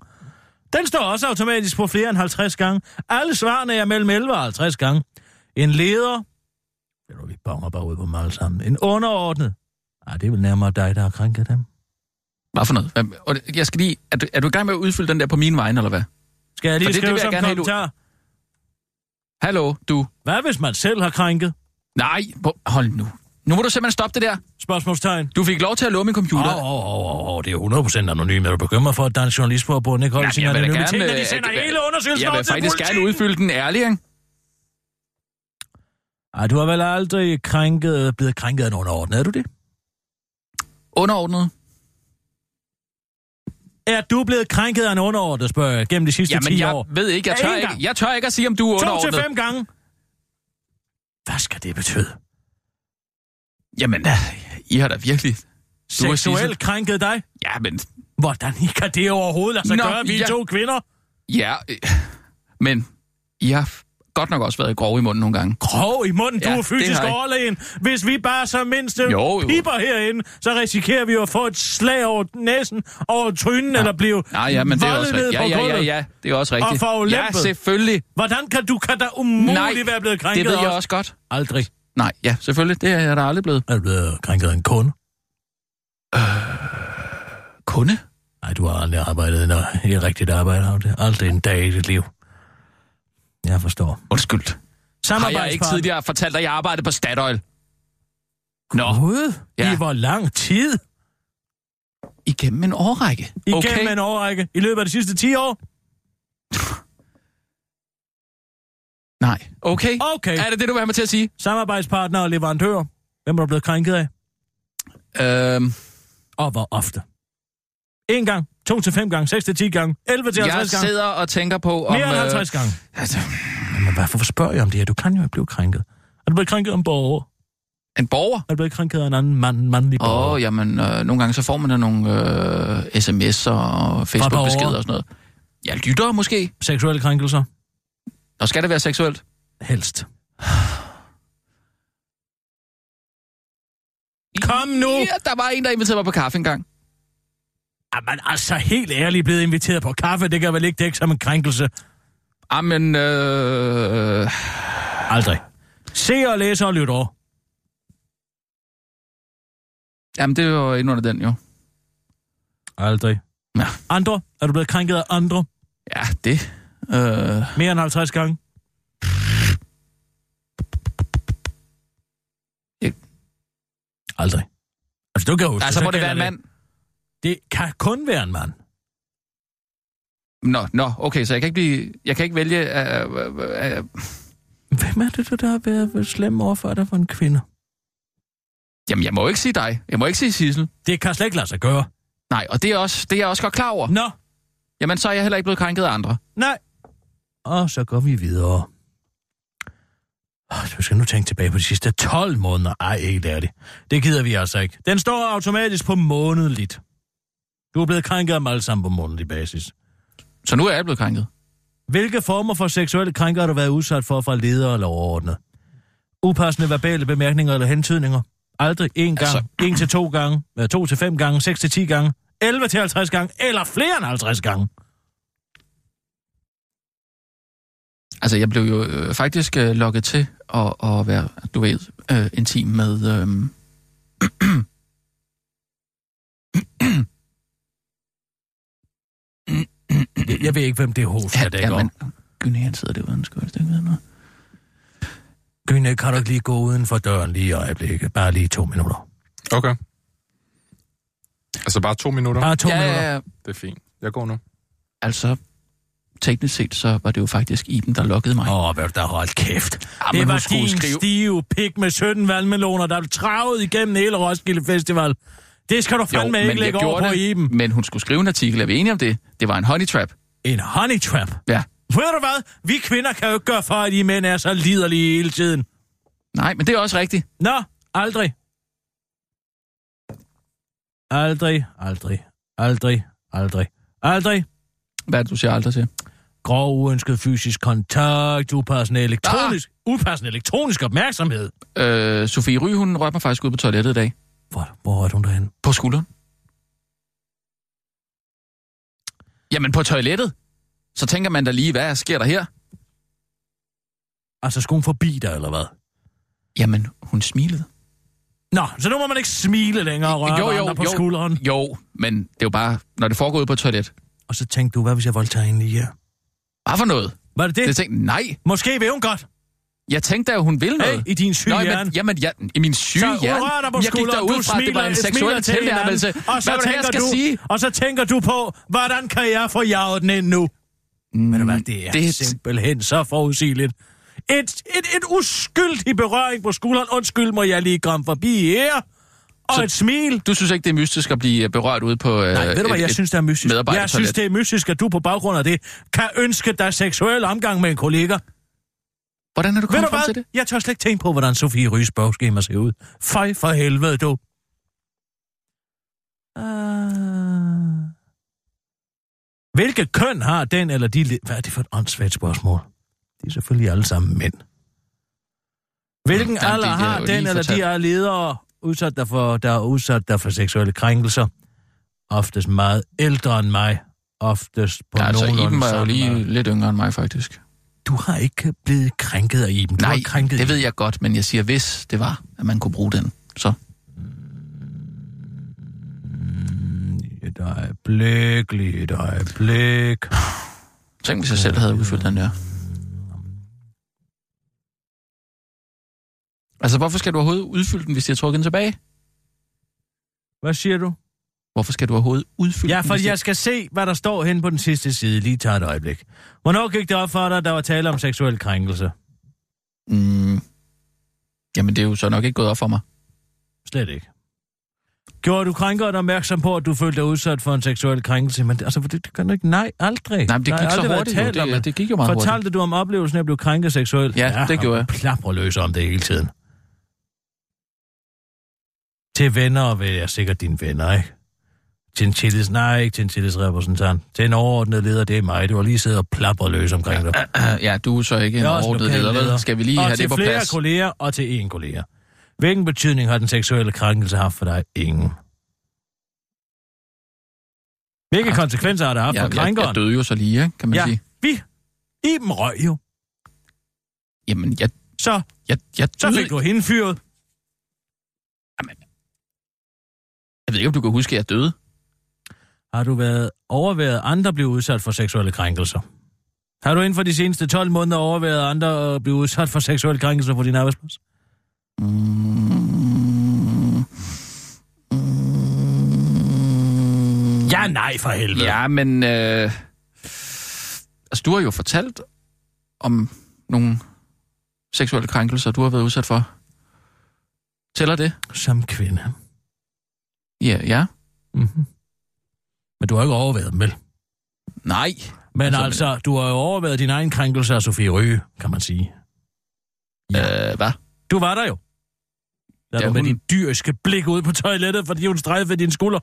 Den står også automatisk på flere end 50 gange. Alle svarene er mellem 11 og 50 gange. En leder, eller vi bonger bare ud på dem alle sammen. En underordnet. Ej, det er vel nærmere dig, der har krænket dem. Hvad for noget? Det- Jeg skal lige... Er du, er du i gang med at udfylde den der på min vegne, eller hvad? Skal jeg lige For det- det skrive vil jeg som have, du- kommentar? Hallo, du. Hvad hvis man selv har krænket? Nej, hold nu. Nu må du simpelthen stoppe det der. Spørgsmålstegn. Du fik lov til at låne min computer. Åh, åh, åh, åh, det er 100% anonymt. Er du bekymret for, at Dansk Journalistforbund ikke holder Jamen, sin jeg vil da anonymitet, gerne, når de øh, sender jeg- hele undersøgelsen Jeg vil faktisk politiet? gerne udfylde den ærlig, ikke? Ej, du har vel aldrig krænket, blevet krænket af en underordnet, er du det? Underordnet. Er du blevet krænket af en underordnet, spørger jeg, gennem de sidste Jamen, 10 jeg år? ved ikke. Jeg tør ikke, jeg tør ikke at sige, om du er To til underordnet. fem gange? Hvad skal det betyde? Jamen, I har da virkelig... Du. Seksuelt krænket dig? Ja, men... Hvordan I kan det overhovedet lade sig Nå, gøre, vi ja. to kvinder? Ja, øh, men I har godt nok også været grove i munden nogle gange. Grov i munden, du Ja, er fysisk overlegen. Hvis vi bare så mindst øh, Jo, jo. piper herinde, så risikerer vi jo at få et slag over næsen, over trynen, eller blive Nej, ja, men det er også rigtigt. Ja, ja, ja, ja, det er også rigtigt. Og forulempet. Ja, selvfølgelig. Hvordan kan du kan da umuligt Nej, være blevet krænket det ved jeg også? godt. Aldrig. Nej, ja, selvfølgelig. Det er jeg da aldrig blevet. Er du blevet krænket af en kunde? Kunde? Nej, du har aldrig arbejdet i et rigtigt arbejde, har du det? Aldrig en dag i dit liv. Jeg forstår. Undskyld. Har jeg ikke tidligere fortalt dig, at jeg arbejdede på Statoil? Nå, Gud, Ja. i hvor lang tid? igennem en årrække. Igennem Okay. en årrække? I løbet af de sidste 10 år? Nej. Okay. Okay. Er det det, du vil have mig til at sige? Samarbejdspartner og leverandør. Hvem er du blevet krænket af? Øhm, Og hvor ofte? En gang, to til fem gange, seks til ti gange, 11 til jeg 50 gange. sidder og tænker på, om... Mere end øh, 50 gange. altså, Men hvorfor spørger jeg om det her? Du kan jo ikke blive krænket. Er du blevet krænket en borger? en borger? Er du blevet krænket af en anden mand, mandlig borger? Åh, oh, jamen, øh, nogle gange så får man da nogle øh, sms'er og Facebook-beskeder og sådan noget. Jeg lytter måske. Seksuelle krænkelser? Og skal det være seksuelt? Helst. Kom nu! Ja, der var en, der inviterede mig på kaffe engang. Er man altså helt ærligt blevet inviteret på kaffe? Det kan vel ikke dække som en krænkelse? Jamen, øh... Aldrig. Se og læse og lytte over. Jamen, det var ind under den, jo. Aldrig. Ja. Andre? Er du blevet krænket af andre? Ja, det... Øh... Mere end 50 gange? Ik- Aldrig. Altså, du kan huske, Altså, så må det være en mand? Det kan kun være en mand. Nå, nå, okay, så jeg kan ikke blive... Jeg kan ikke vælge... Øh, øh, øh, Hvem er det, der har været slem overfor dig for en kvinde? jamen, jeg må ikke sige dig. Jeg må ikke sige Sissel. Det kan slet ikke lade sig gøre. Nej, og det er, også, det er jeg også godt klar over. Nå, Jamen, så er jeg heller ikke blevet krænket af andre. nej. Og så går vi videre. Du skal nu tænke tilbage på de sidste 12 måneder. Ej, helt ærligt. Det gider vi altså ikke. Den står automatisk på månedligt. Du er blevet krænket af dem alle sammen på månedlig basis. Så nu er jeg blevet krænket. Hvilke former for seksuelle krænker har du været udsat for fra ledere eller overordnet? Upassende verbale bemærkninger eller hentydninger? Aldrig en gang, altså... en til to gange, to til fem gange, seks til ti gange, 11 til 50 gange, eller flere end 50 gange. Altså, jeg blev jo øh, faktisk øh, lukket til at, at være, du ved, øh, intim med... Øh, Jeg, jeg ved ikke, hvem det er hos, jeg dækker men Gyne, han sidder derude, han skal vist ikke vide noget. Gyne, kan du ikke lige gå uden for døren lige i øjeblikket? Bare lige to minutter. Okay. Altså bare to minutter? Bare to Ja, minutter. ja, ja. Det er fint. Jeg går nu. Altså, teknisk set, så var det jo faktisk Iben, der lukkede mig. Åh, oh, hvad der holdt kæft. Ja, men det var din skrive- stive pik med 17 valgmeloner, der blev travet igennem hele Roskilde Festival. Det skal du fandme ikke men jeg lægge over på Iben. Men hun skulle skrive en artikel, er vi enige om det? Det var en honey trap. En honey trap. Ja. Ved du hvad? Vi kvinder kan jo ikke gøre for, at I mænd er så liderlige hele tiden. Nej, men det er også rigtigt. Nå, aldrig. Aldrig, aldrig, aldrig, aldrig, aldrig. Hvad er det, du siger aldrig til? Grov uønsket fysisk kontakt, upassende elektronisk, ah. upassende elektronisk opmærksomhed. Øh, Sofie Ry, hun rørte mig faktisk ud på toilettet i dag. Hvor, hvor er hun derhen? På skulderen. Jamen, på toilettet. Så tænker man da lige, hvad sker der her? Altså, skulle hun forbi dig, eller hvad? Jamen, hun smilede. Nå, så nu må man ikke smile længere og røre Jo, jo, på jo. skulderen. Jo, men det er jo bare, når det foregår ude på et toilet. Og så tænkte du, hvad hvis jeg voldtager hende lige her? Hvad for noget? Var det det? Jeg tænkte, nej. Måske vil hun godt. Jeg tænkte da, hun ville Hey, noget. i din syge Nå, hjerne. men, jamen, ja, i min syge Så hjerne. dig på jeg gik derud fra, at det var en seksuel tilnærmelse. og så Hvad tænker jeg skal du, sige? Og så tænker du på, hvordan kan jeg få jaget den ind nu? Mm, du hvad, det er det er- det... simpelthen så forudsigeligt. Et, et, et uskyldig berøring på skulderen. Undskyld, må jeg lige komme forbi her? Og Så- et smil. Du synes ikke, det er mystisk at blive berørt ude på øh, Nej, ved du hvad, jeg synes, det er mystisk. Jeg synes, det er mystisk, at du på baggrund af det kan ønske dig seksuel omgang med en kollega. Hvordan er du kommet frem til det? Jeg tør slet ikke tænke på, hvordan Sofie Rys bogskema ser ud. Fej for helvede, du. Uh... Hvilket køn har den eller de... Hvad er det for et åndssvagt spørgsmål? De er selvfølgelig alle sammen mænd. Hvilken Jamen, alder det har den eller de fortalt. er ledere, udsat der for, der er udsat der for seksuelle krænkelser? Oftest meget ældre end mig. Oftest på Ja, altså, Iben var jo lige lidt yngre end mig, faktisk. Du har ikke blevet krænket af Iben. Du Nej, krænket det ved jeg godt, men jeg siger, hvis det var, at man kunne bruge den, så... Et øjeblik, lige et øjeblik. Tænk, hvis jeg selv havde udfyldt den der. Altså, hvorfor skal du overhovedet udfylde den, hvis de har trukket den tilbage? Hvad siger du? Hvorfor skal du overhovedet udfylde Ja, for jeg skal se, hvad der står hen på den sidste side. Lige tager et øjeblik. Hvornår gik det op for dig, at der var tale om seksuel krænkelse? Mm, jamen, det er jo så nok ikke gået op for mig. Slet ikke. Gjorde du krænkeren opmærksom på, at du følte dig udsat for en seksuel krænkelse? Men altså, det, det kan du ikke. Nej, aldrig. Nej, men det gik så aldrig været hurtigt. Jo. talt om Det, det gik jo meget hurtigt. Fortalte du om oplevelsen af at blive krænket seksuelt? Ja, det gjorde jeg. Plapper løs om det hele tiden. Til venner vil jeg sikkert dine venner, ikke? Til en tillids, nej, ikke til en tillidsrepræsentant. Til en overordnet leder, det er mig. Du har lige siddet og plapper løs omkring dig. Ja, du er så ikke en Jeg er overordnet leder, vel? Skal vi lige og have til det på flere plads? kolleger og til én kollega. Hvilken betydning har den seksuelle krænkelse haft for dig? Ingen. Hvilke Ja. konsekvenser har det haft Ja, for jeg, krænkeren? jeg døde jo så lige, ikke, kan man Ja. sige. Vi. Iben røg jo. Jamen, jeg, Så, jeg, jeg så døde... fik du hende fyret. Jeg ved ikke, om du kan huske, at jeg døde. Har du været overvejet, at andre blev udsat for seksuelle krænkelser? Har du inden for de seneste 12 måneder overvejet, at andre blev udsat for seksuelle krænkelser på din arbejdsplads? Mm, Ja, nej, for helvede. ja, men... Øh, altså, du har jo fortalt om nogle seksuelle krænkelser, du har været udsat for. Tæller det? Som kvinde. Ja, ja. Mm-hmm. Men du har ikke overvejet dem, vel? Nej. Men Altså, altså, altså du har jo overvejet din egen krænkelse af Sofie Røge, kan man sige. Øh, hvad? Du var der jo. Da Ja, du med hun- din dyriske blik ud på toilettet, fordi hun strejfede din skulder.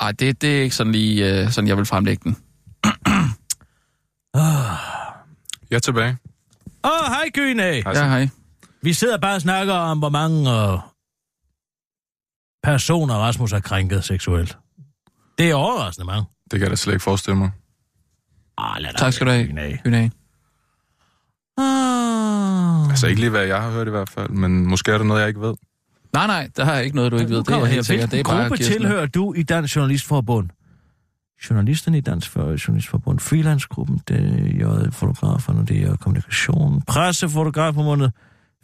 Ej, det, det er ikke sådan lige, øh, sådan jeg vil fremlægge den. Ah, Jeg er tilbage. Åh, oh, hej. Hej. Ja, hej. Vi sidder bare og snakker om, hvor mange uh, personer Rasmus har krænket seksuelt. Det er overraskende mange. Det kan jeg da slet ikke forestille mig. Ah, lad Tak skal du have. Gyne. Gyne. Ah. Altså ikke lige, hvad jeg har hørt i hvert fald, men måske er der noget, jeg ikke ved. Nej, nej, der har jeg ikke noget, du ikke ved. Det er helt sikkert. Det er Hvilken bare gruppe Kirsten. tilhører du i Dansk Journalistforbund? Journalisterne i Dansk Journalistforbund, freelancegruppen, det er fotograferne, det er kommunikation, pressefotografermåndet,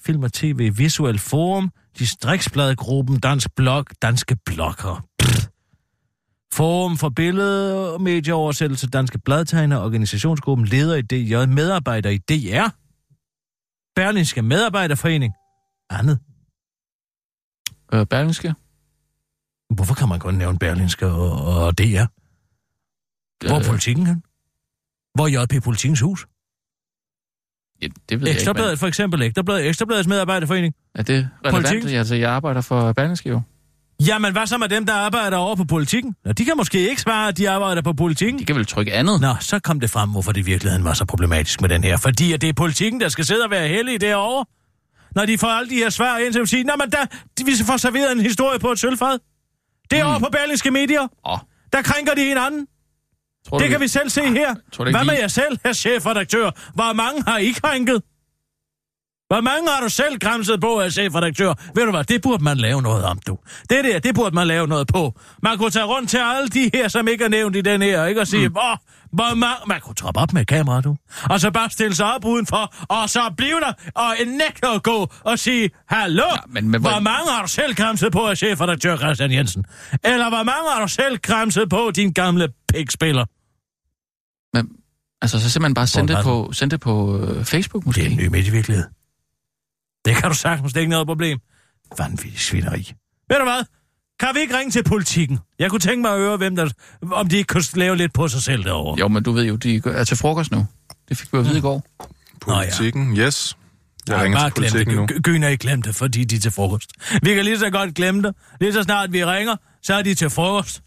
film og tv, visuel forum, distriktsbladgruppen, Dansk Blog, Danske Blogger. Forum for billede- og medieoversættelse, Danske Bladtegner, organisationsgruppen, leder i DJ, medarbejder i DR, Berlingske Medarbejderforening, andet. Øh, Berlingske? Hvorfor kan man kun nævne Berlinske og, og DR? Hvor er Øh, politikken hen? Hvor er JP Politikens Hus? ja, det ved jeg ikke. Ekstrabladet for eksempel. Ekstrabladet, Ekstrabladets medarbejderforening. Men er det relevant? Politik? Altså, jeg arbejder for Berlingske jo. Jamen, hvad så med dem, der arbejder over på politikken? Nå, de kan måske ikke svare, at de arbejder på politikken. De kan vel trykke andet? Nå, så kom det frem, hvorfor det i virkeligheden var så problematisk med den her. Fordi at det er politikken, der skal sidde og være heldige derovre. Når de får alle de her svar ind, så vil sige, Nå, men der, de, vi får serveret en historie på et sølvfad. Derovre mm. på Berlingske Medier, Åh, der krænker de hinanden. tror Det du, kan vi selv se her. tror Hvad med jer selv, her chefredaktør? Hvor mange har I krænket? Hvor mange har du selv græmset på, her chefredaktør? Ved du hvad, det burde man lave noget om, du. Det der, det burde man lave noget på. Man kunne tage rundt til alle de her, som ikke er nævnt i den her, ikke? Og sige, mm. hvor, hvor mange... Man kunne troppe op med kamera, du. Og så bare stille sig op udenfor, og så blive der, og nægte at gå og sige, hallo, ja, men- men hvor- hvor mange har du selv græmset på, her chefredaktør Christian Jensen? Eller hvor mange har du selv græmset på, din gamle pikspiller? Men, altså, så simpelthen bare sende det på, sende det på øh, Facebook måske. Det er en ny medievirkelighed. Det kan du sagtens, det er ikke noget problem. Vanvittig svineri. Ved du hvad? Kan vi ikke ringe til politikken? Jeg kunne tænke mig at høre, hvem der, om de ikke kunne lave lidt på sig selv derovre. Jo, men du ved jo, de er til frokost nu. Det fik vi at vide i går. Politikken, yes. Jeg Nej, ringer bare til glem politikken nu. det. Gyn er ikke glemt det, fordi de er til frokost. Vi kan lige så godt glemme det. Lige så snart vi ringer, så er de til frokost.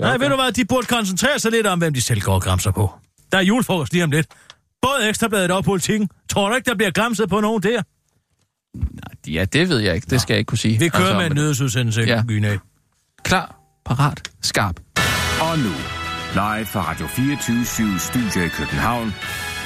Ja, okay. Nej, ved du hvad? De burde koncentrere sig lidt om, hvem de selv går og græmser på. Der er julefrokost lige om lidt. Både Ekstrabladet og politikken. Tror du ikke, der bliver græmset på nogen der? Ja, det ved jeg ikke. Det skal jeg ikke kunne sige. Vi kører Altså, med en nødsudsendelse, Ja. ja. Gyn af. Klar, parat, skarp. Og nu, live fra Radio 24 Studio i København.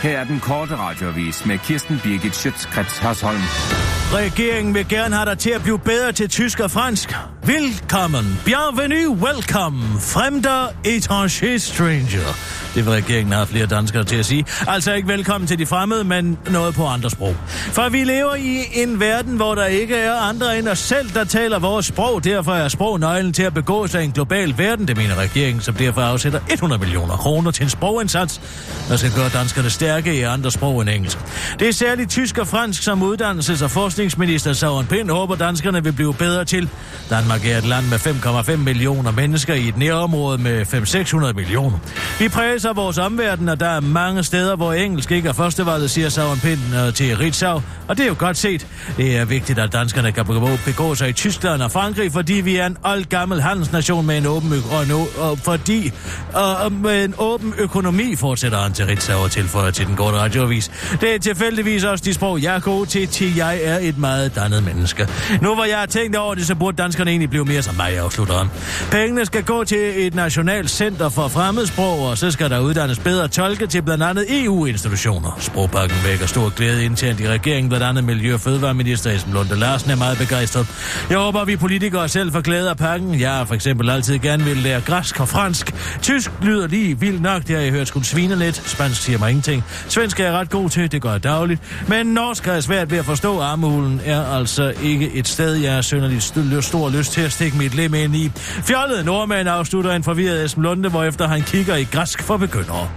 Her er den korte radiovis med Kirsten Birgit Schøtzgrads Hasholm. Regeringen vil gerne have dig til at blive bedre til tysk og fransk. Velkommen, bienvenue, welcome, fremder étranger stranger. Det vil regeringen have flere danskere til at sige. Altså ikke velkommen til de fremmede, men noget på andre sprog. For vi lever i en verden, hvor der ikke er andre end os selv, der taler vores sprog. Derfor er sprog nøglen til at begå sig i en global verden, det mener regeringen, som derfor afsætter 100 millioner kroner til en sprogindsats, der skal gøre danskerne stærke i andre sprog end engelsk. Det er særligt tysk og fransk, som uddannelses- og forskningsminister Søren Pind håber, danskerne vil blive bedre til. Danmark er et land med 5,5 millioner mennesker i et nærområde med 5-600 millioner. Vi præser vores omverden, og der er mange steder, hvor engelsk ikke er førstevalget, siger Søren Pind øh, til Ritzau. Og det er jo godt set. Det er vigtigt, at danskerne kan begå, sig i Tyskland og Frankrig, fordi vi er en old gammel handelsnation med en åben, ø- og en, ø- og fordi, og med en åben økonomi, fortsætter han til Ritzau og tilføjer til den korte radioavis. Det er tilfældigvis også de sprog, jeg er god til, til jeg er et meget dannet menneske. Nu hvor jeg har tænkt over det, så burde danskerne egentlig blive mere som mig, afslutter han. Pengene skal gå til et nationalt center for fremmedsprog, og så skal der uddannes bedre tolke til blandt andet EU-institutioner. Sprogpakken vækker stor glæde internt i regeringen, blandt andet Miljø- og Fødevareminister Esben Lunde Larsen er meget begejstret. Jeg håber, vi politikere selv får glæde af pakken. Jeg har for eksempel altid gerne vil lære græsk og fransk. Tysk lyder lige vildt nok, det har jeg hørt skulle svine lidt. Spansk siger mig ingenting. Svensk er jeg ret god til, det gør jeg dagligt. Men norsk har jeg svært ved at forstå. Armehulen er altså ikke et sted, jeg er sønderligt st- stor lyst til at stikke mit lem ind i. Fjollet nordmand afslutter en forvirret Esben Lunde, hvorefter han kigger i græsk for begyndere.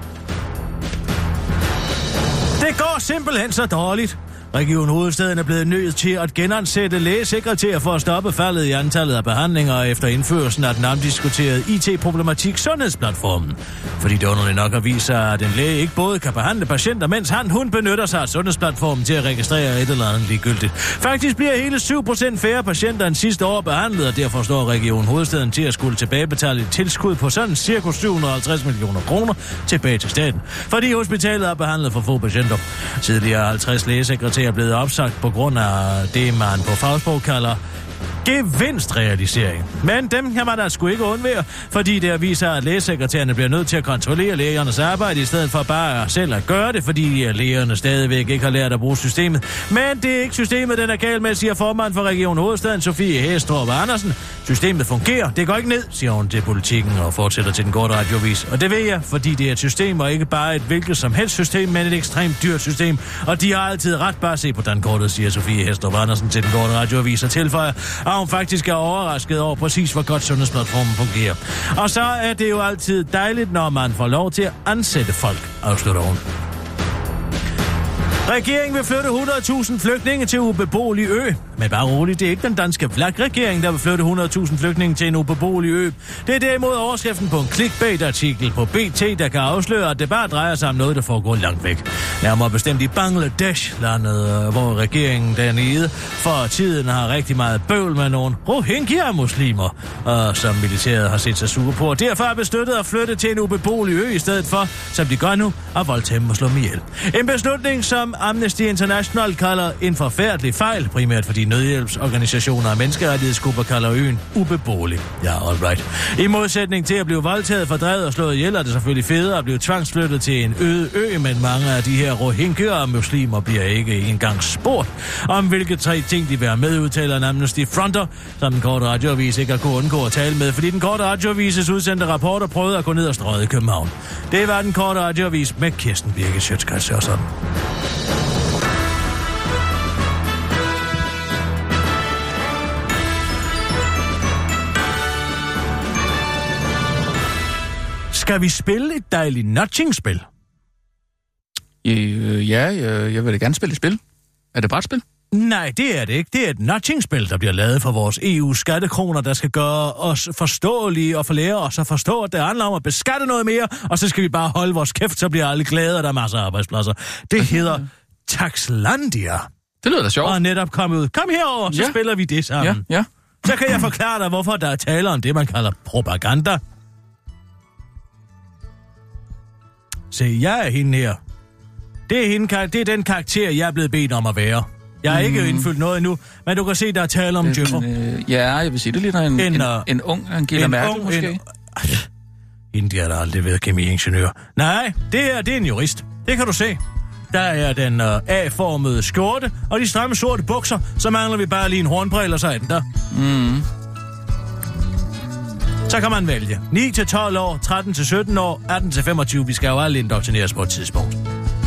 Det går simpelthen så dårligt. Region Hovedstaden er blevet nødt til at genansætte lægesekretær for at stoppe faldet i antallet af behandlinger efter indførelsen af den omdiskuterede IT-problematik Sundhedsplatformen. Fordi det underligt nok har vist sig, at en læge ikke både kan behandle patienter, mens han hun benytter sig af Sundhedsplatformen til at registrere et eller andet ligegyldigt. Faktisk bliver hele 7% færre patienter end sidste år behandlet, og derfor står Region Hovedstaden til at skulle tilbagebetale et tilskud på sådan cirka 750 millioner kroner tilbage til staten, fordi hospitalet har behandlet for få patienter. Tidligere 50 lægesekretærer blevet opsagt på grund af det, man på fagsprog kalder gevinstrealisering. Men dem kan man da sgu ikke undvære, fordi det viser, at lægesekretærerne bliver nødt til at kontrollere lægernes arbejde, i stedet for bare selv at gøre det, fordi lægerne stadigvæk ikke har lært at bruge systemet. Men det er ikke systemet, den er gal med, siger formand for Region Hovedstaden, Sofie Hestrup Andersen. Systemet fungerer, det går ikke ned, siger hun til politikken og fortsætter til den korte radiovis. Og det ved jeg, fordi det er et system, og ikke bare et hvilket som helst system, men et ekstremt dyrt system. Og de har altid ret bare se på den kortet, siger Sofie Hestrup Andersen til den korte radiovis og tilføjer, at hun faktisk er overrasket over præcis, hvor godt sundhedsplatformen fungerer. Og så er det jo altid dejligt, når man får lov til at ansætte folk, afslutter hun. Regeringen vil flytte 100.000 flygtninge til ubeboelig ø. Men bare roligt, det er ikke den danske vlak-regering, der vil flytte 100.000 flygtninge til en ubeboelig ø. Det er derimod overskriften på en clickbait-artikel på BT, der kan afsløre, at det bare drejer sig om noget, der foregår langt væk. Nærmere bestemt i Bangladesh, landet, øh, hvor regeringen dernede for tiden har rigtig meget bøvl med nogle Rohingya-muslimer, og som militæret har set sig sure på. Og derfor er bestøttet at flytte til en ubeboelig ø i stedet for, som de gør nu, at voldtage dem og slå dem ihjel. En beslutning, som Amnesty International kalder en forfærdelig fejl, primært fordi nødhjælpsorganisationer og menneskerettighedsgrupper kalder øen ubeboelig. Ja, all right. I modsætning til at blive voldtaget, fordrevet og slået ihjel, er det selvfølgelig federe at blive tvangsflyttet til en øde ø, men mange af de her rohingya og muslimer bliver ikke engang spurgt om hvilke tre ting de vil have med, udtaler en Amnesty Fronter, som den korte radioavis ikke har kunnet undgå at tale med, fordi den korte radioavises udsendte rapporter prøvede at gå ned og strøde i København. Det var den korte radioavis med Kirsten Birke Sjøtskrets og sådan. Skal vi spille et dejligt notching-spil? Øh, ja, jeg, jeg vil da gerne spille et spil. Er det bare et spil? Nej, det er det ikke. Det er et notching-spil, der bliver lavet for vores EU-skattekroner, der skal gøre os forståelige og forlære os at forstå, at det handler om at beskatte noget mere, og så skal vi bare holde vores kæft, så bliver alle glade, og der er masser af arbejdspladser. Det hedder Taxlandia. Det lyder da sjovt. Og er netop kommet ud. Kom herover, så Ja. spiller vi det sammen. Ja, ja. Så kan jeg forklare dig, hvorfor der er tale om det, man kalder propaganda. Se, jeg er hende her. Det er, hende, det er den karakter, jeg er blevet bedt om at være. Jeg har ikke indfyldt noget endnu, men du kan se, der er tale om Jøffer. Øh, ja, jeg vil sige, det ligner en, En, en, øh, en ung Angela Merkel, måske. En, Hende der, der aldrig været kemiingeniør. Nej, det her, det er en jurist. Det kan du se. Der er den uh, A-formede skjorte, og de stramme sorte bukser, så mangler vi bare lige en hornbrille, og så er den der. Mm. Så kan man vælge. 9-12 år, 13-17 år, 18-25. Vi skal jo alle indoktrineres på et tidspunkt.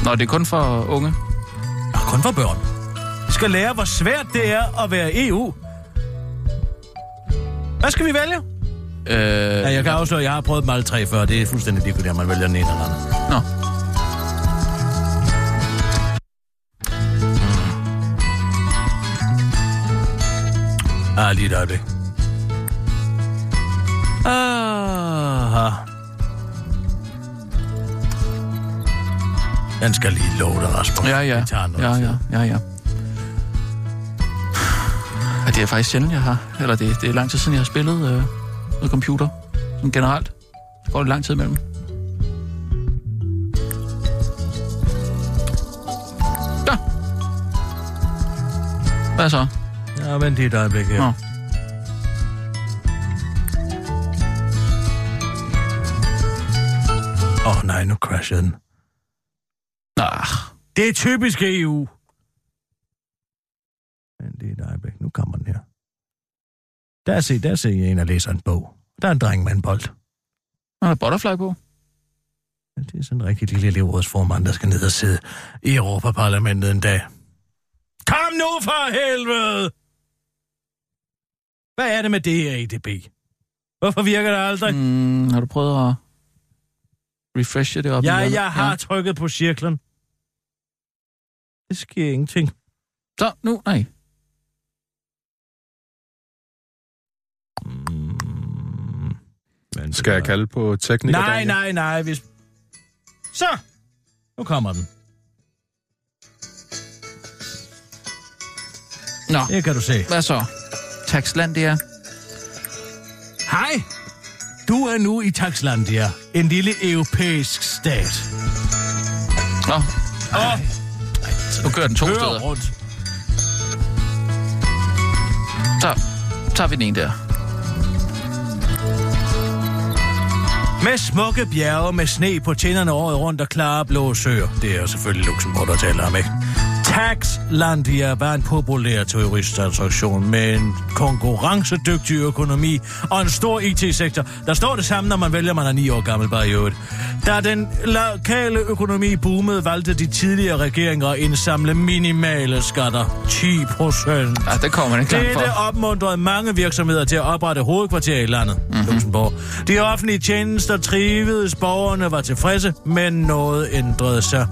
Nå, det er kun for unge. Og kun for børn. Vi skal lære, hvor svært det er at være EU. Hvad skal vi vælge? Øh, Ja, jeg kan afsløre, at jeg har prøvet dem alle tre før. Det er fuldstændig ligegyldigt, om man vælger den ene eller anden. Nå. Ah, lige et øjeblik. Den skal lige love dig, Rasmus. Ja, ja. Det tager noget Ja, ja, ja, ja. ja. Det er faktisk sjældent, jeg har... Eller det, det er lang tid siden, jeg har spillet øh, noget computer. Som generelt. Så går det lang tid imellem. Ja. Hvad så? Ja, vent lige et øjeblik her. Nå. Åh oh, nej, nu crashede den. Ah, Det er typisk EU. Vent lige et øjeblik, nu kommer den her. Der ser, der ser jeg en, der læser en bog. Der er en dreng med en bold. der er butterfly på. Ja, Det er sådan en rigtig lille elevrådsformand, der skal ned og sidde i Europaparlamentet en dag. Kom nu for helvede! Hvad er det med det her EDB? Hvorfor virker det aldrig? Mm. Har du prøvet at refreshe det op? Ja, jeg har ja. trykket på cirklen. Det sker ingenting. Så, nu, nej. Men Skal jeg kalde på tekniker? Nej, Daniel? nej, nej. Hvis... Så! Nu kommer den. Nå, Det kan du se. hvad så? Taxlandia. Hej! Du er nu i Taxlandia, en lille europæisk stat. Nå, Og nu kører den to kører steder. rundt. Så tager vi den ene der. Med smukke bjerge med sne på tænderne året rundt og klare blå søer. Det er selvfølgelig Luxembourg, der taler om, ikke? Taxlandia var en populær turistattraktion med en konkurrencedygtig økonomi og en stor IT-sektor. Der står det samme, når man vælger, man er ni år gammel bare i øvrigt. Da den lokale økonomi boomede, valgte de tidligere regeringer at indsamle minimale skatter. 10 procent. Ja, det kommer man ikke langt Dette for. opmuntrede mange virksomheder til at oprette hovedkvarter i landet, Mhm. mm-hmm. Luxembourg. De offentlige tjenester trivedes, borgerne var tilfredse, men noget ændrede sig.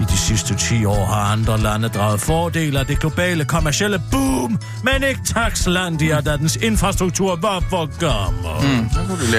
I de sidste 10 år har andre lande draget fordele af det globale kommercielle boom, men ikke Taxlandia, da dens infrastruktur var for gammel. Mm.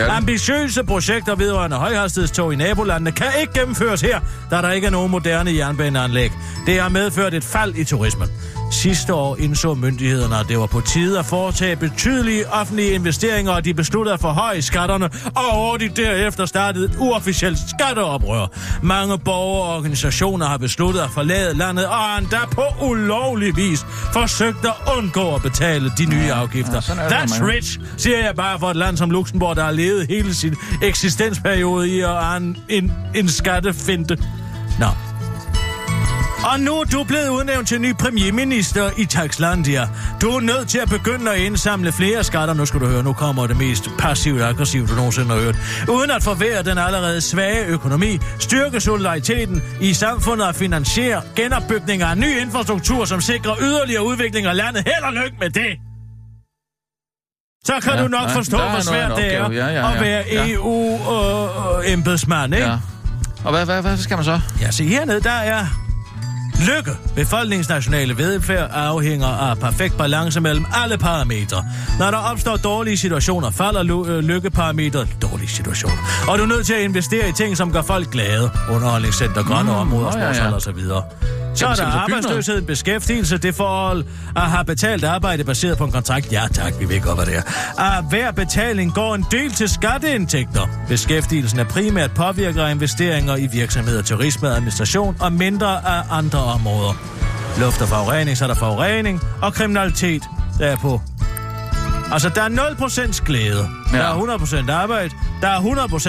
Ambitiøse projekter vedrørende højhastighedstog i nabolandene kan ikke gennemføres her, da der ikke er nogen moderne jernbaneanlæg. Det har medført et fald i turismen. Sidste år indså myndighederne, at det var på tide at foretage betydelige offentlige investeringer, og de besluttede at forhøje skatterne, og hurtigt derefter startede et uofficielt skatteoprør. Mange borgere og organisationer har besluttet at forlade landet, og har endda på ulovlig vis forsøgt at undgå at betale de nye afgifter. ja, det, That's man- rich, siger jeg bare for et land som Luxembourg, der har levet hele sin eksistensperiode i at en, en, en skattefinte. Nå. Og nu er du blevet udnævnt til ny premierminister i Taxlandia. Du er nødt til at begynde at indsamle flere skatter. Nu skal du høre, nu kommer det mest passivt aggressivt, du nogensinde har hørt. Uden at forvære den allerede svage økonomi, styrke solidariteten i samfundet og finansiere genopbygning af ny infrastruktur, som sikrer yderligere udvikling af landet. Held og lykke med det! Så kan Ja, du nok ja, forstå, hvor svært det er opgave. Ja, ja, at ja. være Ja. EU-embedsmand, ikke? Ja. Og hvad, hvad, hvad skal man så? Ja, se hernede, der er lykke. Befolkningens nationale velfærd afhænger af perfekt balance mellem alle parametre. Når der opstår dårlige situationer, falder lu- øh, lykkeparametret dårlige situationer. Og du er nødt til at investere i ting, som gør folk glade. Underholdningscenter, grønne Mm, områder, nå, ja, ja. og så er der arbejdsløshed, beskæftigelse, det forhold at have betalt arbejde baseret på en kontrakt. Ja tak, vi ved godt, hvad det er. Af hver betaling går en del til skatteindtægter. Beskæftigelsen er primært påvirker af investeringer i virksomheder, turisme, administration og mindre af andre områder. Luft og forurening, så er der forurening og kriminalitet derpå. Altså, der er 0% glæde. Ja. Der er 100% arbejde, der er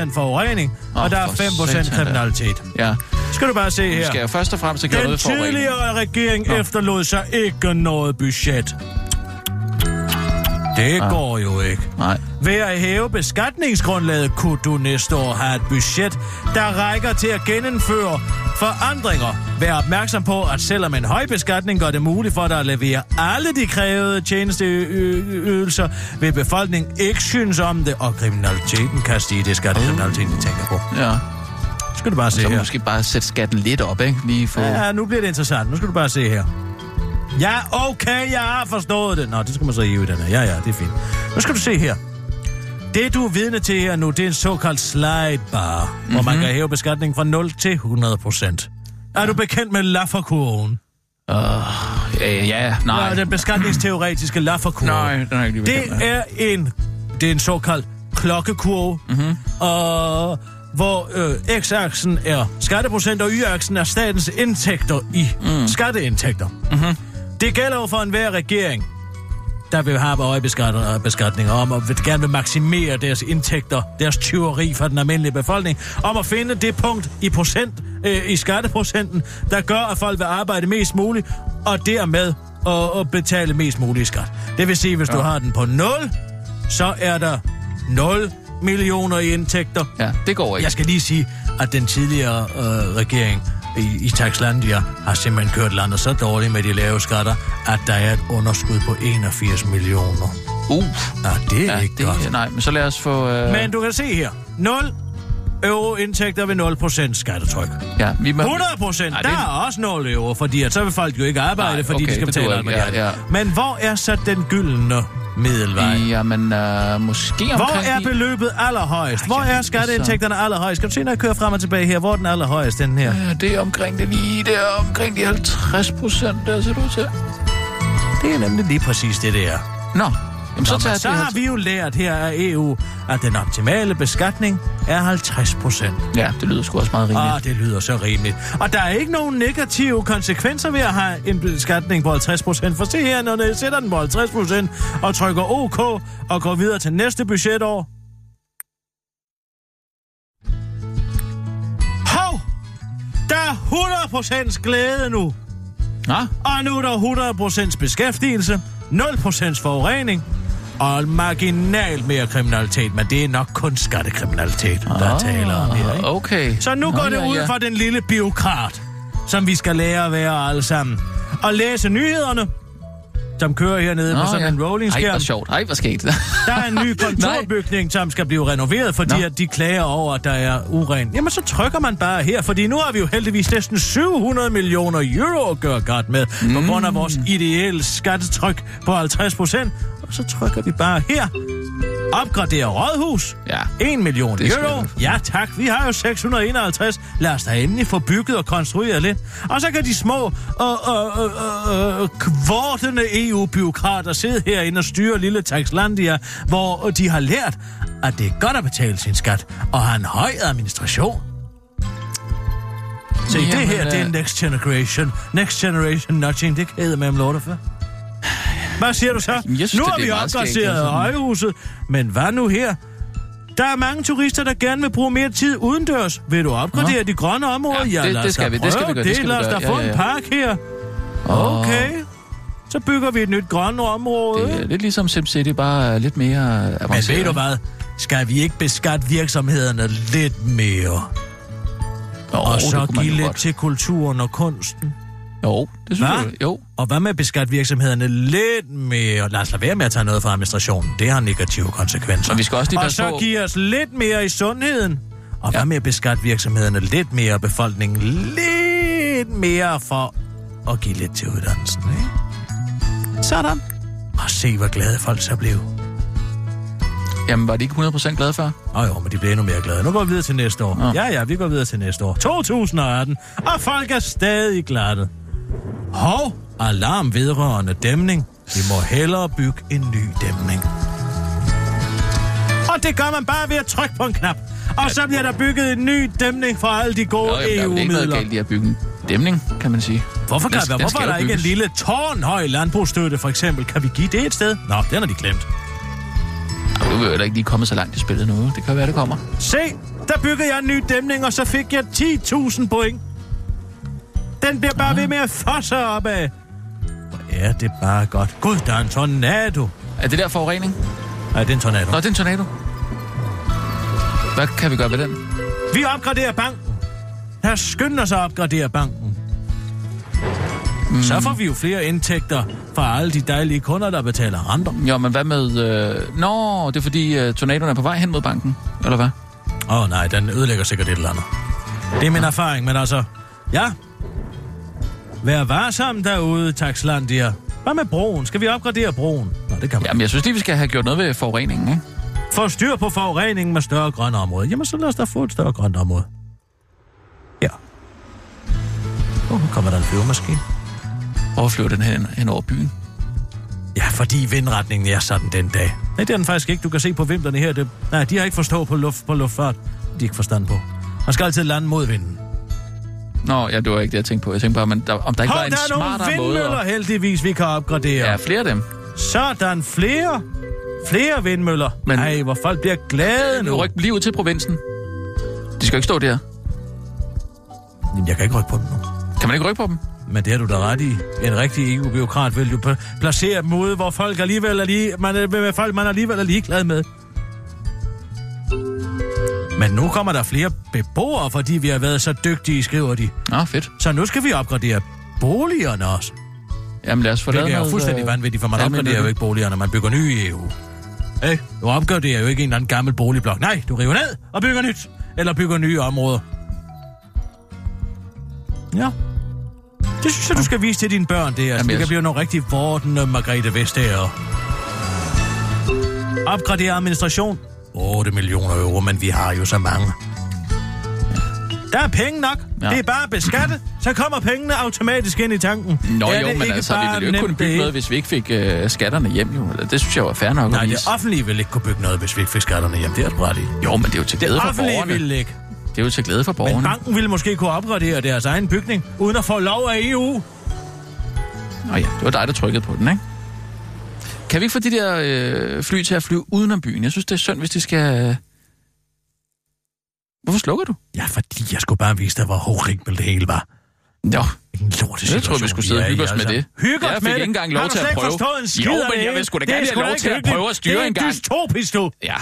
100% forurening, Åh, og der er for 5% satan da. kriminalitet. Ja. Skal du bare se her. skal jo først og fremmest have gjort Den noget for tidligere regering Nå. efterlod sig ikke noget budget. Det Ah. går jo ikke. Nej. Ved at hæve beskatningsgrundlaget kunne du næste år have et budget, der rækker til at genindføre forandringer. Vær opmærksom på, at selvom en høj beskatning gør det muligt for dig at levere alle de krævede tjenesteydelser, vil befolkningen ikke synes om det, og kriminaliteten kan stige. Det er skattekriminaliteten, de tænker på. Ja. Skal du bare se Så her. måske bare sætte skatten lidt op, ikke? Lige få... Ja, nu bliver det interessant. Nu skal du bare se her. Ja, okay, jeg har forstået det. Nå, det skal man så hive i den her. Ja, ja, det er fint. Nu skal du se her. Det, du er vidne til her nu, det er en såkaldt slide bar, mm-hmm. hvor man kan hæve beskatningen fra 0 til 100 procent. Er du bekendt med Lafferkurven? Uh, ja, ja, nej. Ja, den beskatningsteoretiske Lafferkurve. Nej, den er ikke lige Det bekendt med. er en, det er en såkaldt klokkekurve, mm-hmm. og hvor øh, x-aksen er skatteprocent, og y-aksen er statens indtægter i mm. skatteindtægter. Mm-hmm. Det gælder jo for enhver regering, der vil have høje beskatter- beskatninger om, og vil gerne vil maksimere deres indtægter, deres tyveri fra den almindelige befolkning, om at finde det punkt i procent, øh, i skatteprocenten, der gør, at folk vil arbejde mest muligt, og dermed at, at betale mest muligt i skat. Det vil sige, hvis ja. du har den på 0, så er der 0 millioner i indtægter. Ja, det går ikke. Jeg skal lige sige, at den tidligere øh, regering i, i Taxlandia har simpelthen kørt landet så dårligt med de lave skatter, at der er et underskud på 81 millioner. Uh, Ja, det er ja, ikke det, godt. nej, men så lad os få... Øh... Men du kan se her. 0 euro-indtægter ved 0% skattetryk. Ja, vi må... 100 procent, Ej, der det- er også 0 euro, fordi at så vil folk jo ikke arbejde, Nej, fordi okay, de skal det betale alt Ja, ja. Men hvor er så den gyldne middelvej? Jamen, øh, måske Hvor omkring... er de- beløbet allerhøjst? Hvor er ja, skatteindtægterne allerhøjst? Skal du se, når jeg kører frem og tilbage her? Hvor er den allerhøjst, den her? Ja, det er omkring det lige der, omkring de 50 procent, der ser ud til. Det er nemlig lige præcis det, der. Nå, jamen, så Nå, tager så det har vi jo lært her af EU, at den optimale beskatning er 50 procent. Ja, det lyder sgu også meget rimeligt. Ah, det lyder så rimeligt. Og der er ikke nogen negative konsekvenser ved at have en beskatning på 50 procent. For se her, når jeg sætter den på 50 procent og trykker OK og går videre til næste budgetår. Hov! Der er 100 procents glæde nu. Nå, Og nu er der 100 procents beskæftigelse, 0 procents forurening og marginalt mere kriminalitet. Men det er nok kun skattekriminalitet, der er tale om her, ikke? Ah, okay. Så nu Nå, går det ja, ud ja. for den lille biokrat, som vi skal lære at være alle sammen. Og læse nyhederne, som kører hernede Nå, på sådan ja. en rolling Ej, hvor sjovt. Ej, hvor skægt. Der er en ny kontorbygning, som skal blive renoveret, fordi Nå. at de klager over, at der er uren. Jamen, så trykker man bare her, fordi nu har vi jo heldigvis næsten 700 millioner euro at gøre godt med, mm. på grund af vores ideelle skattetryk på 50 procent. Så trykker vi bare her. Opgradere rådhus. Ja. 1 million Det euro. Ja tak, vi har jo 651. Lad os da endelig få bygget og konstrueret lidt. Og så kan de små og øh, øh, øh, kvortende EU-byråkrater sidde herinde og styre lille Taxlandia, hvor de har lært, at det er godt at betale sin skat og have en høj administration. Se, Jamen, det her, det er øh, next generation. Next generation nudging, det kæder med om lorte for. Hvad siger du så? Jeg synes nu har det er vi opgraderet altså. højhuset, men hvad nu her? Der er mange turister, der gerne vil bruge mere tid udendørs. Vil du opgradere Nå. de grønne områder? Ja, det- lad det skal vi, det skal vi gøre, det skal vi Lad os da få Ja, ja, en ja. park her. Okay. Så bygger vi et nyt grønt område. Det er lidt ligesom SimCity, bare lidt mere Men avanceret. ved du hvad? Skal vi ikke beskatte virksomhederne lidt mere? Jo, og det så give lidt godt. til kulturen og kunsten? Jo, det synes Hva? jeg. Jo. Og hvad med at beskatte virksomhederne lidt mere? Lad os lade være med at tage noget fra administrationen. Det har negative konsekvenser. Og vi skal også lige og så på- give os lidt mere i sundheden. Og Ja. hvad med at beskatte virksomhederne lidt mere og befolkningen lidt mere for at give lidt til uddannelsen, ikke? Sådan. Og se, hvor glade folk så blev. Jamen, var de ikke 100% glade for? Åh oh, jo, men de bliver endnu mere glade. Nu går vi videre til næste år. Nå. Ja, ja, vi går videre til næste år. 2018. Og folk er stadig glatte. Hov, alarm vedrørende dæmning. Vi må hellere bygge en ny dæmning. Og det gør man bare ved at trykke på en knap. Og så bliver der bygget en ny dæmning for alle de gode jamen, der er ikke EU-midler. i at bygge en dæmning, kan man sige. Hvorfor, kan, Den- den hvorfor skal er der jo ikke en bygges. lille tårnhøj landbrugsstøtte, for eksempel? Kan vi give det et sted? Nå, den har de glemt. Ej, Nu er jo ikke lige kommet så langt i spillet nu. Det kan være, det kommer. Se, der bygger jeg en ny dæmning, og så fik jeg 10.000 point. Den bliver bare ved med at fosse opad. Hvor er det bare godt. Gud, der er en tornado. Er det der forurening? Nej, det er en tornado. Nå, det er en tornado. Hvad kan vi gøre ved den? Vi opgraderer banken. Her skynder sig at opgradere banken. Mm. Så får vi jo flere indtægter fra alle de dejlige kunder, der betaler renter. Jo, men hvad med... Øh... Nå, det er fordi øh, tornadoen er på vej hen mod banken, eller hvad? Åh oh, nej, den ødelægger sikkert et eller andet. Det er min erfaring, men altså... Ja. Vær varsom derude, Taxlandia. Hvad med broen? Skal vi opgradere broen? Nå, det kan man. Jamen, jeg synes lige, vi skal have gjort noget ved forureningen, ikke? Få styr på forureningen med større grønne områder. Jamen, så lad os da få et større grønt område. Ja. Åh, oh, nu kommer der en flyvemaskine. Hvor flyver den hen, hen over byen? Ja, fordi vindretningen er sådan den dag. Nej, det er den faktisk ikke. Du kan se på vimplerne her. Det, nej, de har ikke forstået på, luft, på luftfart. De har ikke forstand på. Man skal altid lande mod vinden. Nå, ja, det var ikke det, jeg tænkte på. Jeg tænkte bare, men der, om der ikke Hov, var en der er nogle smartere måde... vindmøller At... heldigvis, vi kan opgradere. Ja, flere af dem. Sådan flere. Flere vindmøller. Men... Ej, hvor folk bliver glade Nu ryk lige ud til provinsen. De skal ikke stå der. Jamen, jeg kan ikke rykke på dem nu. Kan man ikke rykke på dem? Men det har du da ret i. En rigtig EU-biokrat vil jo pla- placere dem ude, hvor folk alligevel er lige, man er, med folk, man alligevel er ligeglad med. Men nu kommer der flere beboere, fordi vi har været så dygtige, skriver de. Nå, fedt. Så nu skal vi opgradere boligerne også. Jamen lad os få Det lavet er jo fuldstændig øh, vanvittigt, for man almen opgraderer jo ikke boligerne, man bygger nye i EU. Hey, du opgraderer jo ikke en eller anden gammel boligblok. Nej, du river ned og bygger nyt. eller bygger nye områder. Ja. Det synes jeg, du skal vise til dine børn, det er. Jamen, Det kan blive nogle rigtig vordende Margrethe Vestager. Opgradere administration. 8 millioner euro, men vi har jo så mange. Der er penge nok. Ja. Det er bare at beskatte, så kommer pengene automatisk ind i tanken. Nå Er jo, det men ikke altså, vi ville jo ikke kunne bygge det noget, hvis vi ikke fik øh, skatterne hjem, jo. Det synes jeg var fair nok Nej, det offentlige vil ikke kunne bygge noget, hvis vi ikke fik skatterne hjem. Det er ret i. Jo, men det er jo til Det glæde for offentlige borgerne. ville ikke. Det er jo til glæde for Men borgerne. banken ville måske kunne opgradere deres egen bygning, uden at få lov af EU. Nå ja, det var dig, der trykkede på den, ikke? Kan vi ikke få de der øh, fly til at flyve udenom byen? Jeg synes, det er synd, hvis de skal... Hvorfor slukker du? Ja, fordi jeg skulle bare vise dig, hvor horribelt det hele var. Nå, En lorte jeg tror, vi skulle sidde og hygge os med det. Hygge Jeg os fik med ikke det. engang lov Har du til at slet ikke prøve. forstået en skid Jo, men det jeg vil sgu da Det er gerne have lov ikke til at prøve at styre Det er en gang. dystopisk, du. ja.